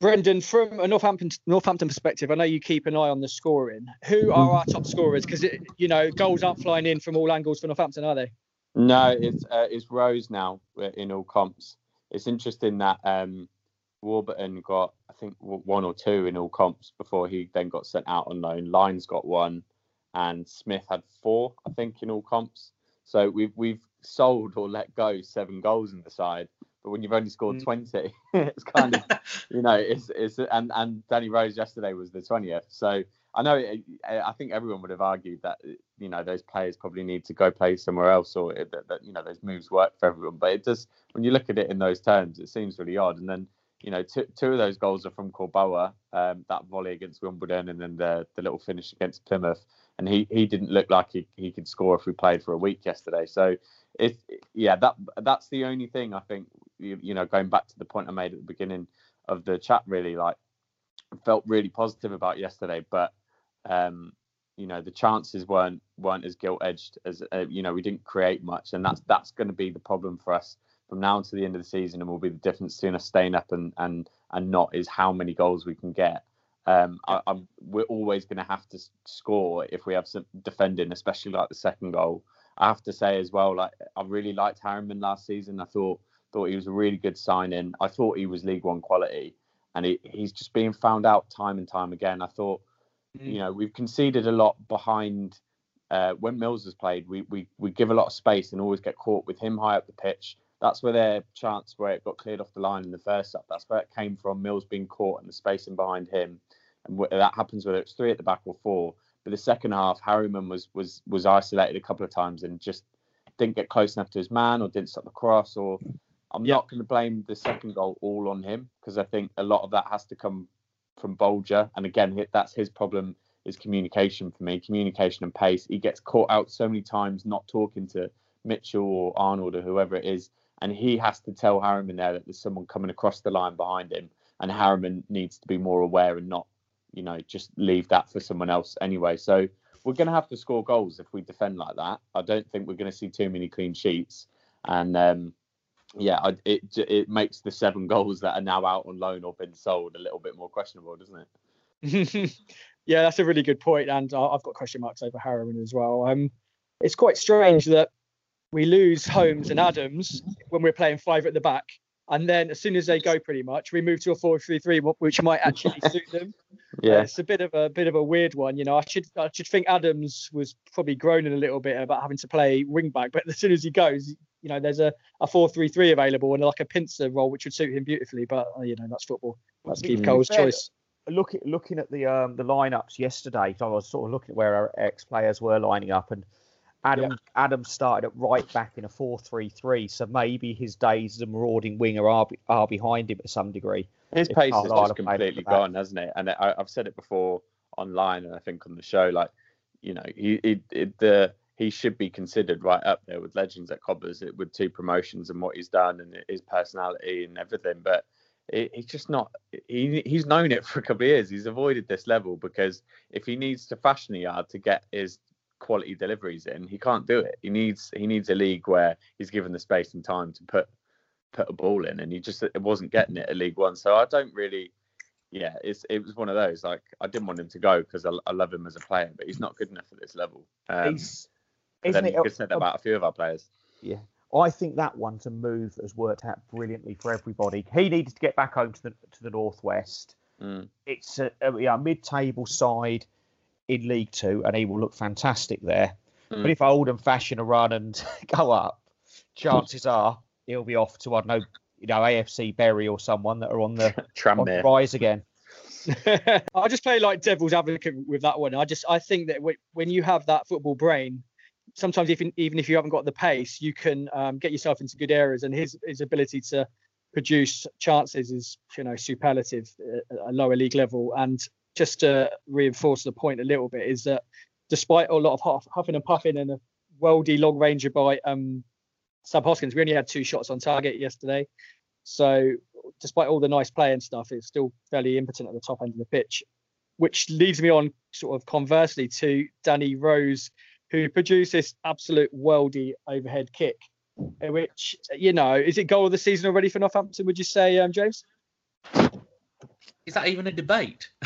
Brendan, from a Northampton Northampton perspective, I know you keep an eye on the scoring. Who are our top scorers? Because you know goals aren't flying in from all angles for Northampton, are they? No, it's uh, it's Rose now in all comps. It's interesting that um, Warburton got I think one or two in all comps before he then got sent out on loan. Lines got one, and Smith had four I think in all comps. So we've we've sold or let go seven goals in the side but when you've only scored mm. 20 it's kind of you know it's it's and and danny rose yesterday was the 20th so i know eh, eh, i think everyone would have argued that eh, you know those players probably need to go play somewhere else or that, that you know those moves work for everyone. But it does when you look at it in those terms it seems really odd. And then you know two, two of those goals are from Korboa, um, that volley against wimbledon and then the the little finish against plymouth. And he he didn't look like he, he could score if we played for a week yesterday. So it yeah that that's the only thing i think you, you know, going back to the point I made at the beginning of the chat, really like felt really positive about yesterday, but um, you know the chances weren't weren't as gilt edged as uh, you know we didn't create much, and that's that's going to be the problem for us from now until the end of the season, and will be the difference between us staying up and and and not is how many goals we can get. Um, I, we're always going to have to score if we have some defending, especially like the second goal. I have to say as well, like I really liked Harriman last season. I thought Thought he was a really good signing. I thought he was League One quality, and he, he's just being found out time and time again. I thought, mm. you know, we've conceded a lot behind. Uh, when Mills has played, we, we we give a lot of space and always get caught with him high up the pitch. That's where their chance where it got cleared off the line in the first up. That's where it came from. Mills being caught and the spacing behind him, and that happens whether it's three at the back or four. But the second half, Harriman was was was isolated a couple of times and just didn't get close enough to his man or didn't stop the cross or I'm not going to blame the second goal all on him because I think a lot of that has to come from Bolger. And again, that's his problem is communication for me, communication and pace. He gets caught out so many times not talking to Mitchell or Arnold or whoever it is. And he has to tell Harriman there that there's someone coming across the line behind him. And Harriman needs to be more aware and not, you know, just leave that for someone else anyway. So we're going to have to score goals if we defend like that. I don't think we're going to see too many clean sheets. And um, yeah, it it makes the seven goals that are now out on loan or been sold a little bit more questionable, doesn't it? yeah, that's a really good point, and I've got question marks over Harriman as well. Um, it's quite strange that we lose Holmes and Adams when we're playing five at the back, and then as soon as they go, pretty much we move to a four-three-three, which might actually suit them. Yeah, uh, it's a bit of a bit of a weird one, you know. I should I should think Adams was probably groaning a little bit about having to play wing back, but as soon as he goes, you know, there's a, a 4-3-3 available and like a pincer role, which would suit him beautifully. But uh, you know, that's football. That's Keith Curle's choice. Looking looking at the um, the lineups yesterday, I was sort of looking at where our ex players were lining up, and Adam yeah. Adam started at right back in a 4-3-3. So maybe his days as a marauding winger are are behind him to some degree. His pace is just completely gone, hasn't it? And I, have said it before online, and I think on the show, like you know, he, he, he the he should be considered right up there with legends at Cobblers with two promotions and what he's done and his personality and everything. But he's just not. He he's known it for a couple of years. He's avoided this level because if he needs to fashion a yard to get his quality deliveries in, he can't do it. He needs he needs a league where he's given the space and time to put put a ball in, and he just it wasn't getting it at League One. So I don't really yeah, it's it was one of those. Like I didn't want him to go because I, I, love him as a player, but he's not good enough at this level. Um, he's then you could say that about a few of our players. Yeah. I think that one's a move has worked out brilliantly for everybody. He needed to get back home to the to the northwest. Mm. It's a, a yeah, mid-table side in League Two, and he will look fantastic there. Mm. But if Oldham fashion a run and go up, chances are he'll be off to I don't know, you know, AFC Bury or someone that are on the, on the rise again. I just play like devil's advocate with that one. I just I think that when you have that football brain, sometimes even even if you haven't got the pace, you can um, get yourself into good areas. And his his ability to produce chances is you know superlative at a lower league level. And just to reinforce the point a little bit is that despite a lot of huff, huffing and puffing and a worldy long ranger by um, Sam Hoskins, we only had two shots on target yesterday. So despite all the nice play and stuff, it's still fairly impotent at the top end of the pitch, which leads me on sort of conversely to Danny Rose, who produced this absolute worldy overhead kick, which, you know, is it goal of the season already for Northampton, would you say, um, James? Is that even a debate?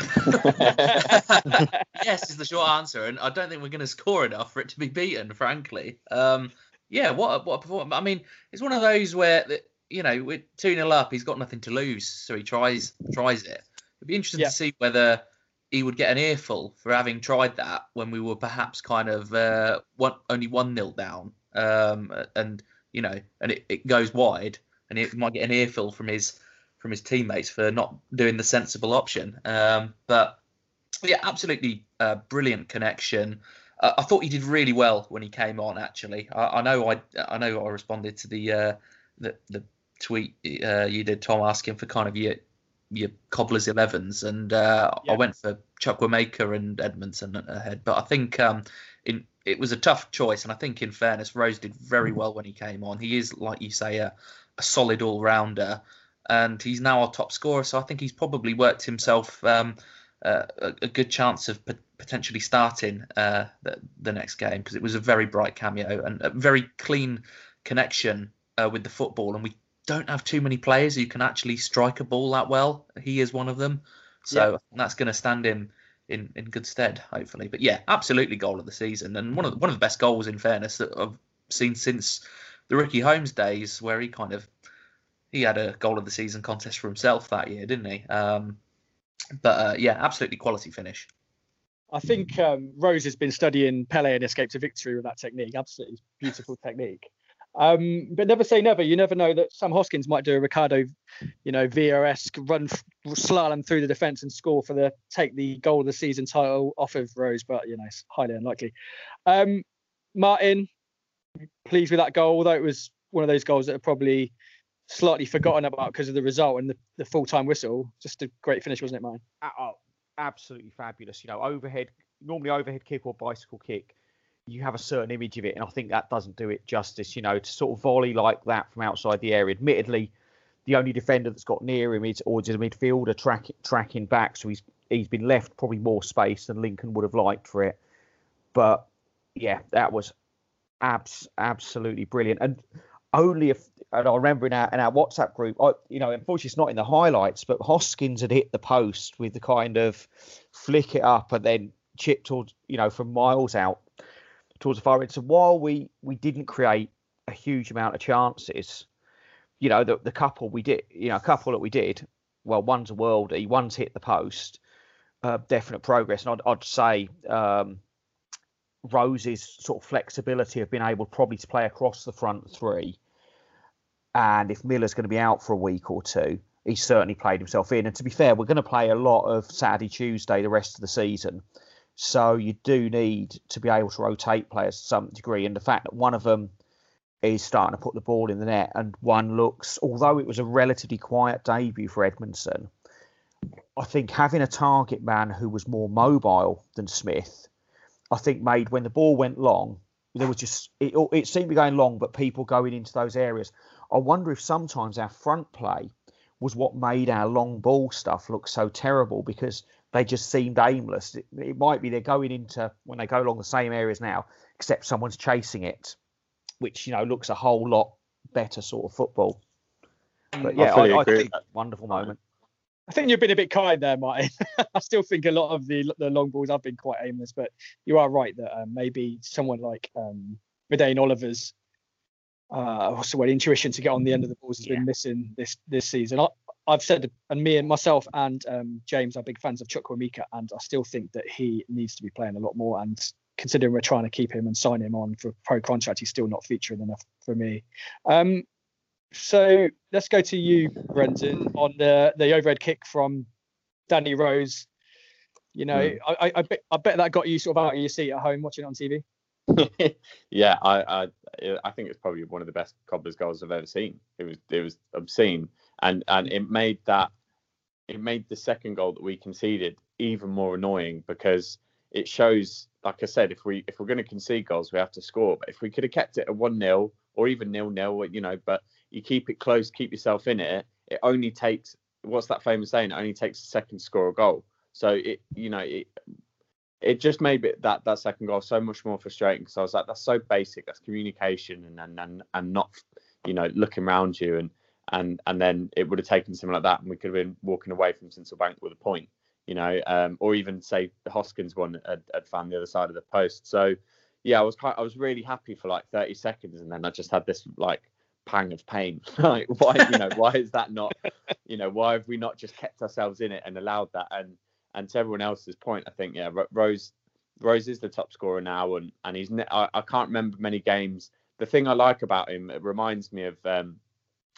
yes, is the short answer, and I don't think we're going to score enough for it to be beaten. Frankly, um, yeah. What a, what a performance! I mean, it's one of those where you know we're two 0 up. He's got nothing to lose, so he tries tries it. It'd be interesting yeah. to see whether he would get an earful for having tried that when we were perhaps kind of uh, one only one nil down, um, and you know, and it, it goes wide, and he might get an earful from his from his teammates for not doing the sensible option. Um, but yeah, absolutely uh, brilliant connection. Uh, I thought he did really well when he came on. Actually, I, I know I I know I responded to the uh, the, the tweet uh, you did, Tom, asking for kind of your your cobblers 11s, and uh, yeah. I went for Chukwuemeka and Edmondson ahead. But I think um, in it was a tough choice, and I think in fairness, Rose did very well when he came on. He is, like you say, a, a solid all rounder and he's now our top scorer. So I think he's probably worked himself um, uh, a, a, good chance of p- potentially starting uh, the, the, next game because it was a very bright cameo and a very clean connection uh, with the football. And we don't have too many players who can actually strike a ball that well. He is one of them. So yeah. that's going to stand him in, in good stead, hopefully. But yeah, absolutely goal of the season and one of the, one of the best goals in fairness that I've seen since the Ricky Holmes days, where he kind of he had a goal of the season contest for himself that year, didn't he? Um, but uh, yeah, absolutely quality finish. I think um, Rose has been studying Pele and Escape to Victory with that technique. Absolutely beautiful technique. Um, but never say never. You never know that Sam Hoskins might do a Ricardo, you know, Villa-esque run slalom through the defence and score for the take the goal of the season title off of Rose. But you know, it's highly unlikely. Um, Martin, pleased with that goal, although it was one of those goals that are probably slightly forgotten about because of the result and the, the full time whistle. Just a great finish, wasn't it, mine? Oh, absolutely fabulous. You know, overhead, normally overhead kick or bicycle kick, you have a certain image of it, and I think that doesn't do it justice. You know, to sort of volley like that from outside the area. Admittedly, the only defender that's got near him is or a midfielder track, tracking back, so he's he's been left probably more space than Lincoln would have liked for it. But yeah, that was abs absolutely brilliant. And only if and I remember in our in our WhatsApp group, I, you know, unfortunately it's not in the highlights, but Hoskins had hit the post with the kind of flick it up and then chip towards, you know, from miles out towards the far end. So while we we didn't create a huge amount of chances, you know, the the couple we did, you know, a couple that we did, well, one's a worldie, one's hit the post, uh, definite progress, and I'd, I'd say. Um, Rose's sort of flexibility of being able probably to play across the front three. And if Miller's going to be out for a week or two, he's certainly played himself in. And to be fair, we're going to play a lot of Saturday, Tuesday the rest of the season. So you do need to be able to rotate players to some degree. And the fact that one of them is starting to put the ball in the net and one looks, although it was a relatively quiet debut for Edmondson, I think having a target man who was more mobile than Smith I think made when the ball went long, there was just it, it seemed to be going long, but people going into those areas. I wonder if sometimes our front play was what made our long ball stuff look so terrible because they just seemed aimless. It, it, might be they're going into when they go along the same areas now, except someone's chasing it, which you know looks a whole lot better sort of football. But yeah, I, I, I think wonderful moment. I think you've been a bit kind there, Martin. I still think a lot of the the long balls have been quite aimless, but you are right that um, maybe someone like um, Vadaine Oliver's uh, what's the word, intuition to get on the end of the balls has yeah. been missing this this season. I, have said, and me and myself and um, James are big fans of Chukwuemeka, and I still think that he needs to be playing a lot more. And considering we're trying to keep him and sign him on for pro contract, he's still not featuring enough for me. Um, so let's go to you, Brendan, on the the overhead kick from Danny Rose. You know, mm. I, I, bet I bet that got you sort of out of your seat at home watching it on TV. yeah, I, I I think it's probably one of the best Cobblers goals I've ever seen. It was it was obscene, and and it made that it made the second goal that we conceded even more annoying because it shows, like I said, if we if we're going to concede goals, we have to score. But if we could have kept it at one 0 or even nil nil, you know, but you keep it close, keep yourself in it. It only takes what's that famous saying? It only takes a second to score a goal. So it, you know, it it just made it that that second goal so much more frustrating because I was like, that's so basic. That's communication and and and, and not, you know, looking around you and and and then it would have taken something like that and we could have been walking away from Sincil Bank with a point, you know, um, or even say the Hoskins one had, had found the other side of the post. So yeah, I was quite, I was really happy for like 30 seconds and then I just had this like pang of pain. like why, you know, why is that not, you know, why have we not just kept ourselves in it and allowed that? And and to everyone else's point, I think yeah, Rose Rose is the top scorer now, and and he's I, I can't remember many games. The thing I like about him, it reminds me of um,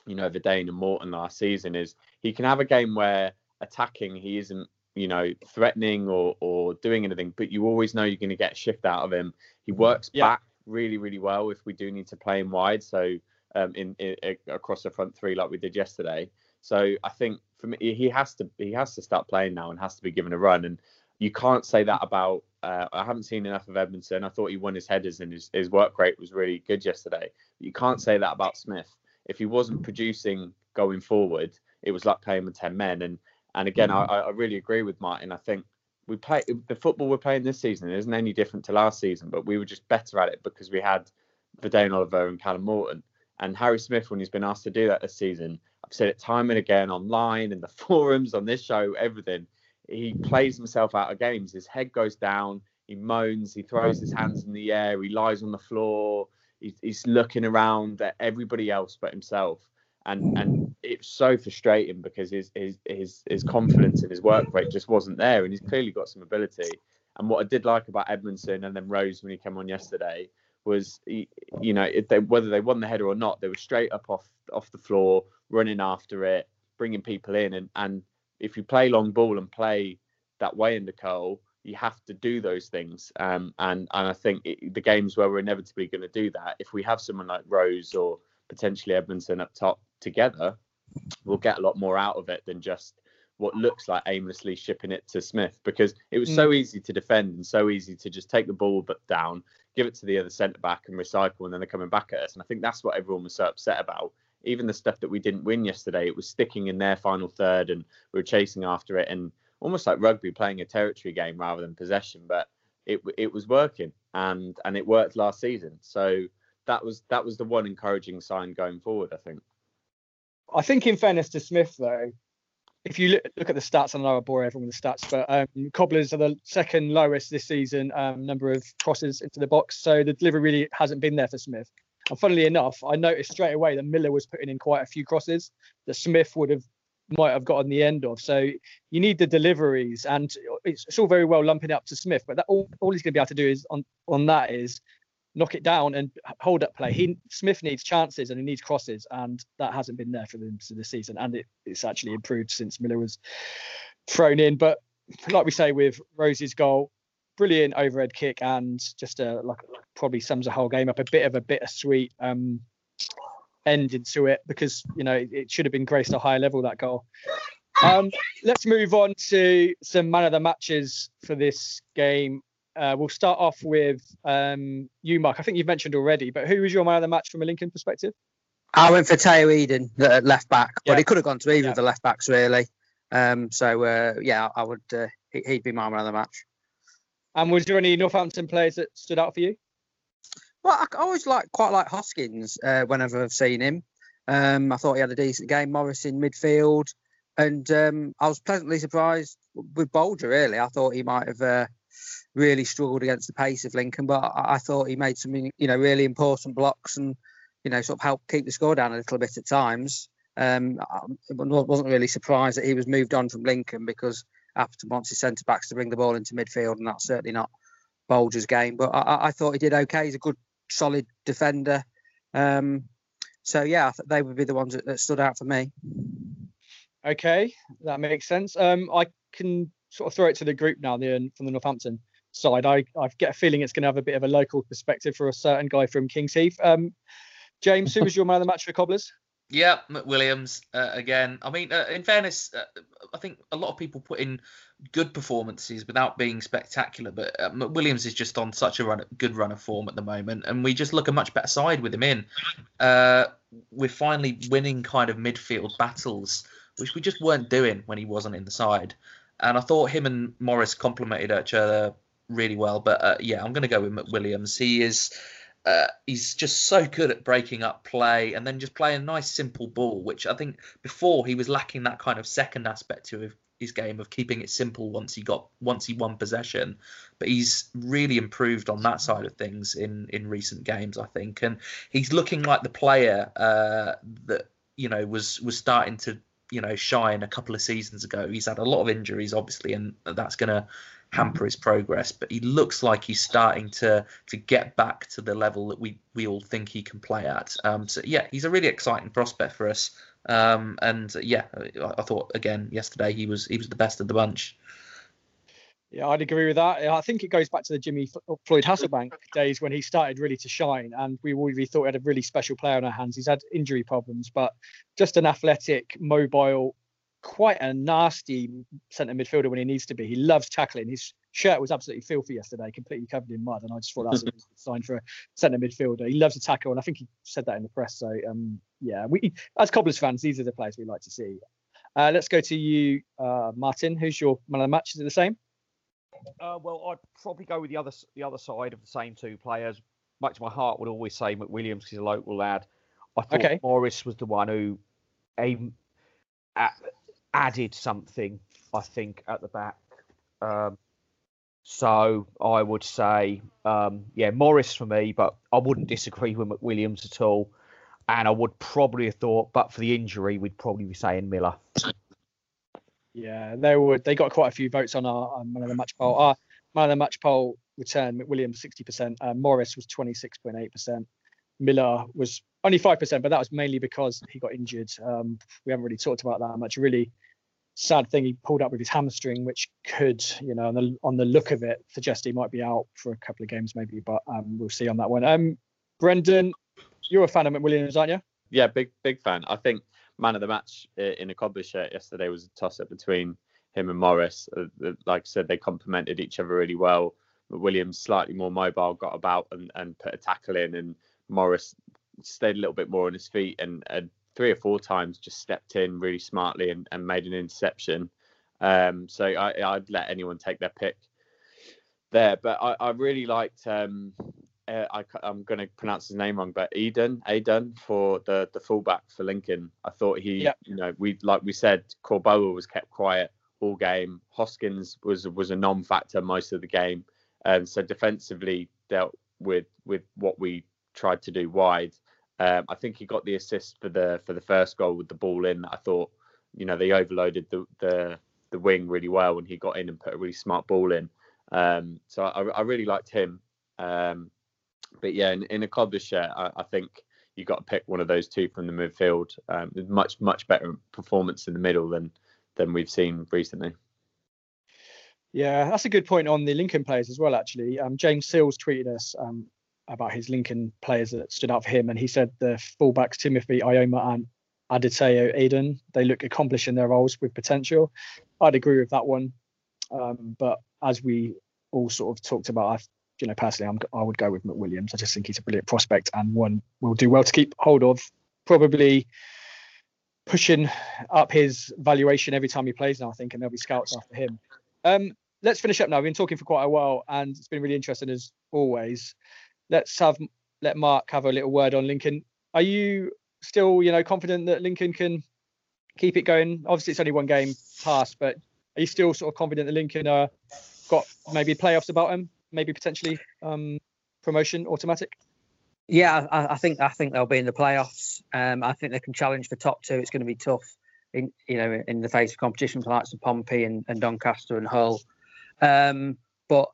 you know Vadaine and Morton last season, is he can have a game where attacking he isn't you know threatening or or doing anything, but you always know you're going to get a shift out of him. He works yeah. back really really well if we do need to play him wide. So um, in, in, across the front three like we did yesterday. So I think for me, he has to he has to start playing now and has to be given a run. And you can't say that about. Uh, I haven't seen enough of Edmondson. I thought he won his headers and his, his work rate was really good yesterday. But you can't say that about Smith. If he wasn't producing going forward, it was like playing with ten men. And and again, I, I really agree with Martin. I think we play the football we're playing this season isn't any different to last season, but we were just better at it because we had Vadaine Oliver and Callum Morton. And Harry Smith, when he's been asked to do that this season, I've said it time and again online, in the forums, on this show, everything. He plays himself out of games. His head goes down. He moans. He throws his hands in the air. He lies on the floor. He's, looking around at everybody else but himself. And and it's so frustrating because his his his his confidence and his work rate just wasn't there. And he's clearly got some ability. And what I did like about Edmondson and then Rose when he came on yesterday was you know they, whether they won the header or not, they were straight up off off the floor, running after it, bringing people in, and and if you play long ball and play that way in the goal, you have to do those things. Um, and and I think it, the games where we're inevitably going to do that, if we have someone like Rose or potentially Edmondson up top together, we'll get a lot more out of it than just what looks like aimlessly shipping it to Smith because it was mm. so easy to defend and so easy to just take the ball but down, give it to the other centre back and recycle, and then they're coming back at us. And I think that's what everyone was so upset about. Even the stuff that we didn't win yesterday, it was sticking in their final third, and we were chasing after it, and almost like rugby playing a territory game rather than possession. But it it was working, and and it worked last season. So that was that was the one encouraging sign going forward. I think. I think, in fairness to Smith, though, if you look, at the stats, I know I bore everyone with the stats, but um, Cobblers are the second lowest this season um, number of crosses into the box. So the delivery really hasn't been there for Smith. And funnily enough, I noticed straight away that Miller was putting in quite a few crosses that Smith would have might have gotten the end of. So you need the deliveries, and it's, it's all very well lumping up to Smith, but that all, all he's going to be able to do is on on that is knock it down and hold up play. He Smith needs chances and he needs crosses, and that hasn't been there for them this season. And it, it's actually improved since Miller was thrown in. But like we say with Rose's goal, brilliant overhead kick and just a like probably sums the whole game up. A bit of a bittersweet um, ending to it because you know it, it should have been graced a higher level that goal. Um, let's move on to some man of the matches for this game. Uh, we'll start off with um, you, Mark. I think you've mentioned already, but who was your man of the match from a Lincoln perspective? I went for Tayo Edun, the left back, but he could have gone to either yeah. of the left backs really. Um, so uh, yeah, I would. Uh, he'd be my man of the match. And was there any Northampton players that stood out for you? Well, I always like quite like Hoskins uh, whenever I've seen him. Um, I thought he had a decent game. Morris in midfield, and um, I was pleasantly surprised with Bolger. Really, I thought he might have uh, really struggled against the pace of Lincoln, but I, I, thought he made some, you know, really important blocks and, you know, sort of helped keep the score down a little bit at times. Um, I wasn't really surprised that he was moved on from Lincoln because Appleton wants his centre backs to bring the ball into midfield, and that's certainly not Bolger's game. But I, I thought he did okay. He's a good, solid defender. Um, so yeah, they would be the ones that, that stood out for me. Okay, that makes sense. Um, I can sort of throw it to the group now, the from the Northampton side. I, I get a feeling it's going to have a bit of a local perspective for a certain guy from Kings Heath. Um, James, who was your man of the match for Cobblers? Yeah, McWilliams uh, again. I mean, uh, in fairness, uh, I think a lot of people put in good performances without being spectacular, but uh, McWilliams is just on such a run, good run of form at the moment, and we just look a much better side with him in. Uh, we're finally winning kind of midfield battles, which we just weren't doing when he wasn't in the side. And I thought him and Morris complemented each other really well. But uh, yeah, I'm going to go with McWilliams. He is. Uh, he's just so good at breaking up play and then just playing a nice simple ball, which I think before he was lacking that kind of second aspect to his game of keeping it simple once he got once he won possession. But he's really improved on that side of things in in recent games, I think, and he's looking like the player uh, that you know was was starting to you know shine a couple of seasons ago. He's had a lot of injuries, obviously, and that's going to hamper his progress. But he looks like he's starting to to get back to the level that we we all think he can play at. Um, so yeah, he's a really exciting prospect for us. Um, and yeah, I, I thought again yesterday he was he was the best of the bunch. Yeah, I'd agree with that. I think it goes back to the Jimmy Floyd Hasselbaink days when he started really to shine, and we already thought he had a really special player on our hands. He's had injury problems, but just an athletic, mobile, quite a nasty centre midfielder when he needs to be. He loves tackling. His shirt was absolutely filthy yesterday, completely covered in mud, and I just thought that was a sign for a centre midfielder. He loves to tackle, and I think he said that in the press. So um, yeah, we as Cobblers fans, these are the players we like to see. Uh, let's go to you, uh, Martin. Who's your man of the match? Is it the same? Uh, well, I'd probably go with the other the other side of the same two players. Much my heart would always say McWilliams because he's a local lad. I thought okay. Morris was the one who aim, at, added something, I think, at the back. Um, so I would say, um, yeah, Morris for me, but I wouldn't disagree with McWilliams at all. And I would probably have thought, but for the injury, we'd probably be saying Miller. Yeah, they were. They got quite a few votes on our on man of the match poll. Our man of the match poll return McWilliams sixty percent. Uh, Morris was twenty six point eight percent. Miller was only five percent, but that was mainly because he got injured. Um, we haven't really talked about that much. Really sad thing he pulled up with his hamstring, which could, you know, on the on the look of it, suggest he might be out for a couple of games maybe. But um, we'll see on that one. Um, Brendan, you're a fan of McWilliams, aren't you? Yeah, big big fan. I think man of the match in a Cobblers shirt yesterday was a toss up between him and Morris. Uh, like I said, they complemented each other really well. Williams slightly more mobile, got about and, and put a tackle in, and Morris stayed a little bit more on his feet and, and three or four times just stepped in really smartly and, and made an interception. Um, so I, would let anyone take their pick there. But I, I really liked um, uh, I, am going to pronounce his name wrong, but Eden, Eden for the the fullback for Lincoln. I thought he, yep. you know, we like we said, Korboa was kept quiet all game. Hoskins was was a non-factor most of the game, and so defensively dealt with with what we tried to do wide. Um, I think he got the assist for the for the first goal with the ball in. I thought, you know, they overloaded the the the wing really well, when he got in and put a really smart ball in. Um, so I, I really liked him. Um, but yeah, in, in a Cobblers shirt, I, I, think you got to pick one of those two from the midfield. Um, much much better performance in the middle than than we've seen recently. Yeah, that's a good point on the Lincoln players as well. Actually, um, James Seals tweeted us um, about his Lincoln players that stood out for him, and he said the fullbacks Timothy Eyoma and Adetayo Edun they look accomplished in their roles with potential. I'd agree with that one, um, but as we all sort of talked about, I you know, personally, I'm, I would go with McWilliams. I just think he's a brilliant prospect and one will do well to keep hold of. Probably pushing up his valuation every time he plays now, I think, and there'll be scouts after him. Um, let's finish up now. We've been talking for quite a while, and it's been really interesting as always. Let's have let Mark have a little word on Lincoln. Are you still, you know, confident that Lincoln can keep it going? Obviously, it's only one game past, but are you still sort of confident that Lincoln uh, got maybe playoffs about them? Maybe potentially um, promotion automatic? Yeah, I, I, think I think they'll be in the playoffs. Um, I think they can challenge for top two. It's going to be tough, in you know, in the face of competition for likes of Pompey and, and Doncaster and Hull. Um, but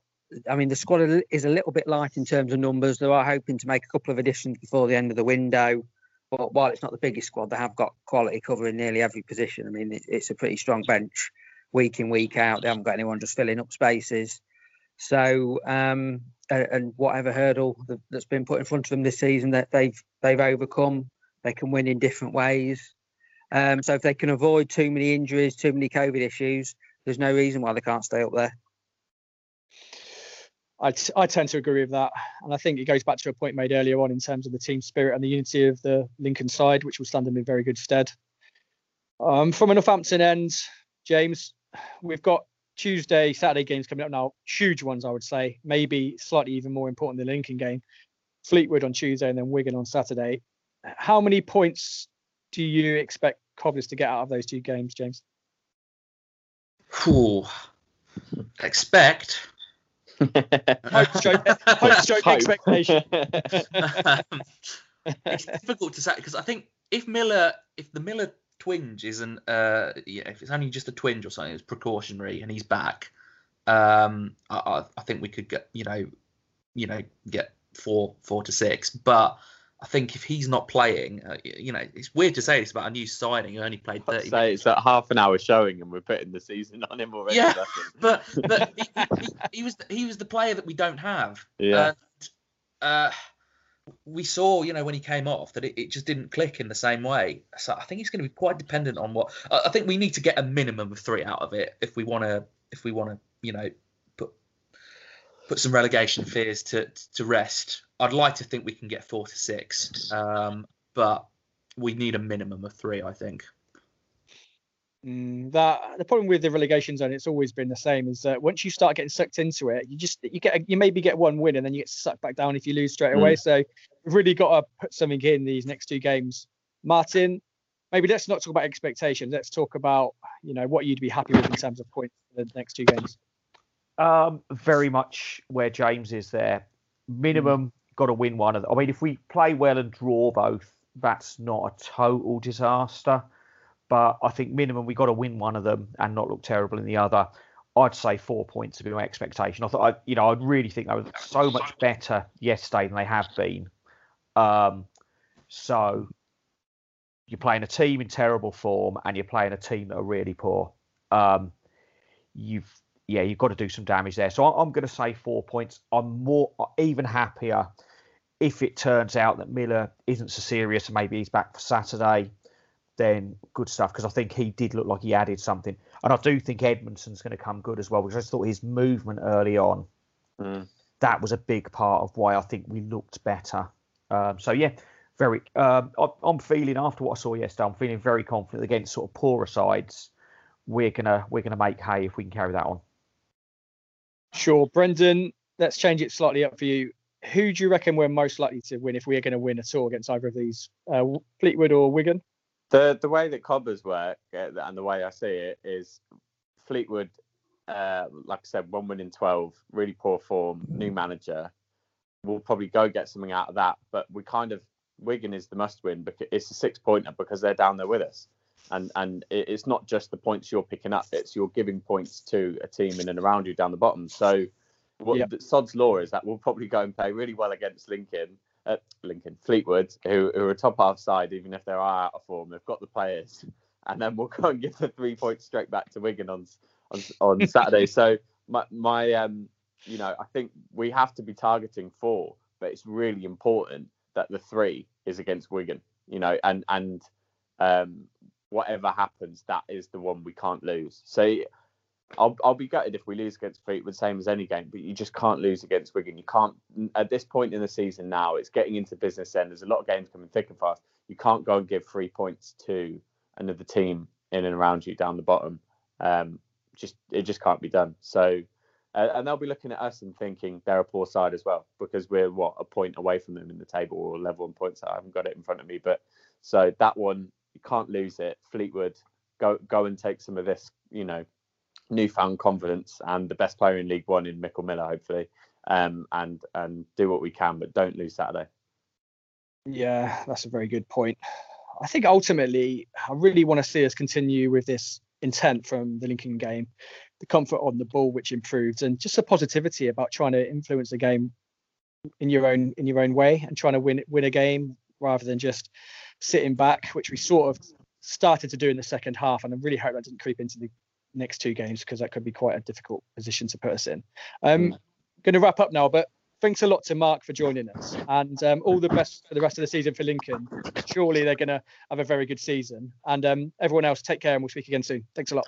I mean, the squad is a little bit light in terms of numbers. They are hoping to make a couple of additions before the end of the window. But while it's not the biggest squad, they have got quality covering nearly every position. I mean, it's a pretty strong bench week in, week out. They haven't got anyone just filling up spaces. So um, and whatever hurdle that's been put in front of them this season that they've they've overcome, they can win in different ways. Um, so if they can avoid too many injuries, too many COVID issues, there's no reason why they can't stay up there. I, t- I tend to agree with that. And I think it goes back to a point made earlier on in terms of the team spirit and the unity of the Lincoln side, which will stand them in very good stead. Um, from a Northampton end, James, we've got Tuesday, Saturday games coming up now, huge ones, I would say, maybe slightly even more important than the Lincoln game. Fleetwood on Tuesday and then Wigan on Saturday. How many points do you expect Cobblers to get out of those two games, James? Ooh, expect hope stroke, hope stroke expectation. um, it's difficult to say because I think if Miller, if the Miller twinge isn't, uh, yeah, if it's only just a twinge or something, it's precautionary, and he's back. Um, I, I think we could get, you know, you know, get four, four to six, but I think if he's not playing, uh, you know, it's weird to say this about a new signing who only played 30 say it's at half an hour showing and we're putting the season on him already. Yeah, but but he, he, he, was he was the player that we don't have. Yeah. And, uh, we saw, you know, when he came off that it, it just didn't click in the same way. So I think it's going to be quite dependent on what. I think we need to get a minimum of three out of it if we want to if we want to, you know, put put some relegation fears to to rest. I'd like to think we can get four to six, um, but we need a minimum of three. I think. Mm, that the problem with the relegation zone, it's always been the same. Is that once you start getting sucked into it, you just you get you maybe get one win and then you get sucked back down if you lose straight away. Mm. So we've really got to put something in these next two games. Martin, maybe let's not talk about expectations. Let's talk about you know what you'd be happy with in terms of points for the next two games. Um, very much where James is there. Minimum, mm got to win one of them. I mean, if we play well and draw both, that's not a total disaster. But I think minimum we got to win one of them and not look terrible in the other. I'd say four points would be my expectation. I thought, I, you know, I'd really think they were so much better yesterday than they have been. Um, so you're playing a team in terrible form and you're playing a team that are really poor. Um, you've yeah, you've got to do some damage there. So I'm going to say four points. I'm more even happier if it turns out that Miller isn't so serious and maybe he's back for Saturday, then good stuff because I think he did look like he added something. And I do think Edmondson's going to come good as well because I just thought his movement early on, mm. that was a big part of why I think we looked better. Um, so, yeah, very. Um, I, I'm feeling after what I saw yesterday, I'm feeling very confident against sort of poorer sides. We're gonna we're gonna make hay if we can carry that on. Sure, Brendan. Let's change it slightly up for you who do you reckon we're most likely to win if we are going to win at all against either of these, uh, Fleetwood or Wigan? The the way that Cobblers work uh, and the way I see it is Fleetwood, uh, like I said, one win in twelve, really poor form, new manager. We'll probably go get something out of that, but we kind of Wigan is the must win because it's a six pointer because they're down there with us. And and it's not just the points you're picking up; it's you're giving points to a team in and around you down the bottom. So what yep. Sod's law is that we'll probably go and play really well against Lincoln, uh, Lincoln Fleetwood, who, who are top half side, even if they are out of form. They've got the players, and then we'll go and give the three points straight back to Wigan on on, on Saturday. so my my um, you know, I think we have to be targeting four, but it's really important that the three is against Wigan. You know, and and um, whatever happens, that is the one we can't lose. So I'll I'll be gutted if we lose against Fleetwood, same as any game. But you just can't lose against Wigan. You can't at this point in the season now. It's getting into business end. There's a lot of games coming thick and fast. You can't go and give three points to another team in and around you down the bottom. Um, just it just can't be done. So, uh, and they'll be looking at us and thinking they're a poor side as well because we're what a point away from them in the table or level on points. I haven't got it in front of me, but so that one you can't lose it. Fleetwood, go go and take some of this. You know, newfound confidence and the best player in League One in Mickel Miller, hopefully, um, and and do what we can, but don't lose Saturday. Yeah, that's a very good point. I think ultimately, I really want to see us continue with this intent from the Lincoln game, the comfort on the ball which improved, and just a positivity about trying to influence the game in your own in your own way and trying to win win a game rather than just sitting back, which we sort of started to do in the second half. And I really hope that didn't creep into the next two games because that could be quite a difficult position to put us in. Um, going to wrap up now, but thanks a lot to Mark for joining us, and um, all the best for the rest of the season for Lincoln. Surely they're going to have a very good season, and um, everyone else, take care, and we'll speak again soon. Thanks a lot.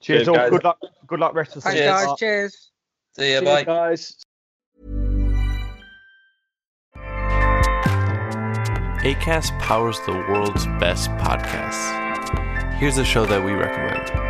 Cheers, Cheers all. Guys. Good luck. Good luck rest of the season. Thanks, guys. Cheers. See you. Bye, guys. ACAST powers the world's best podcasts. Here's a show that we recommend.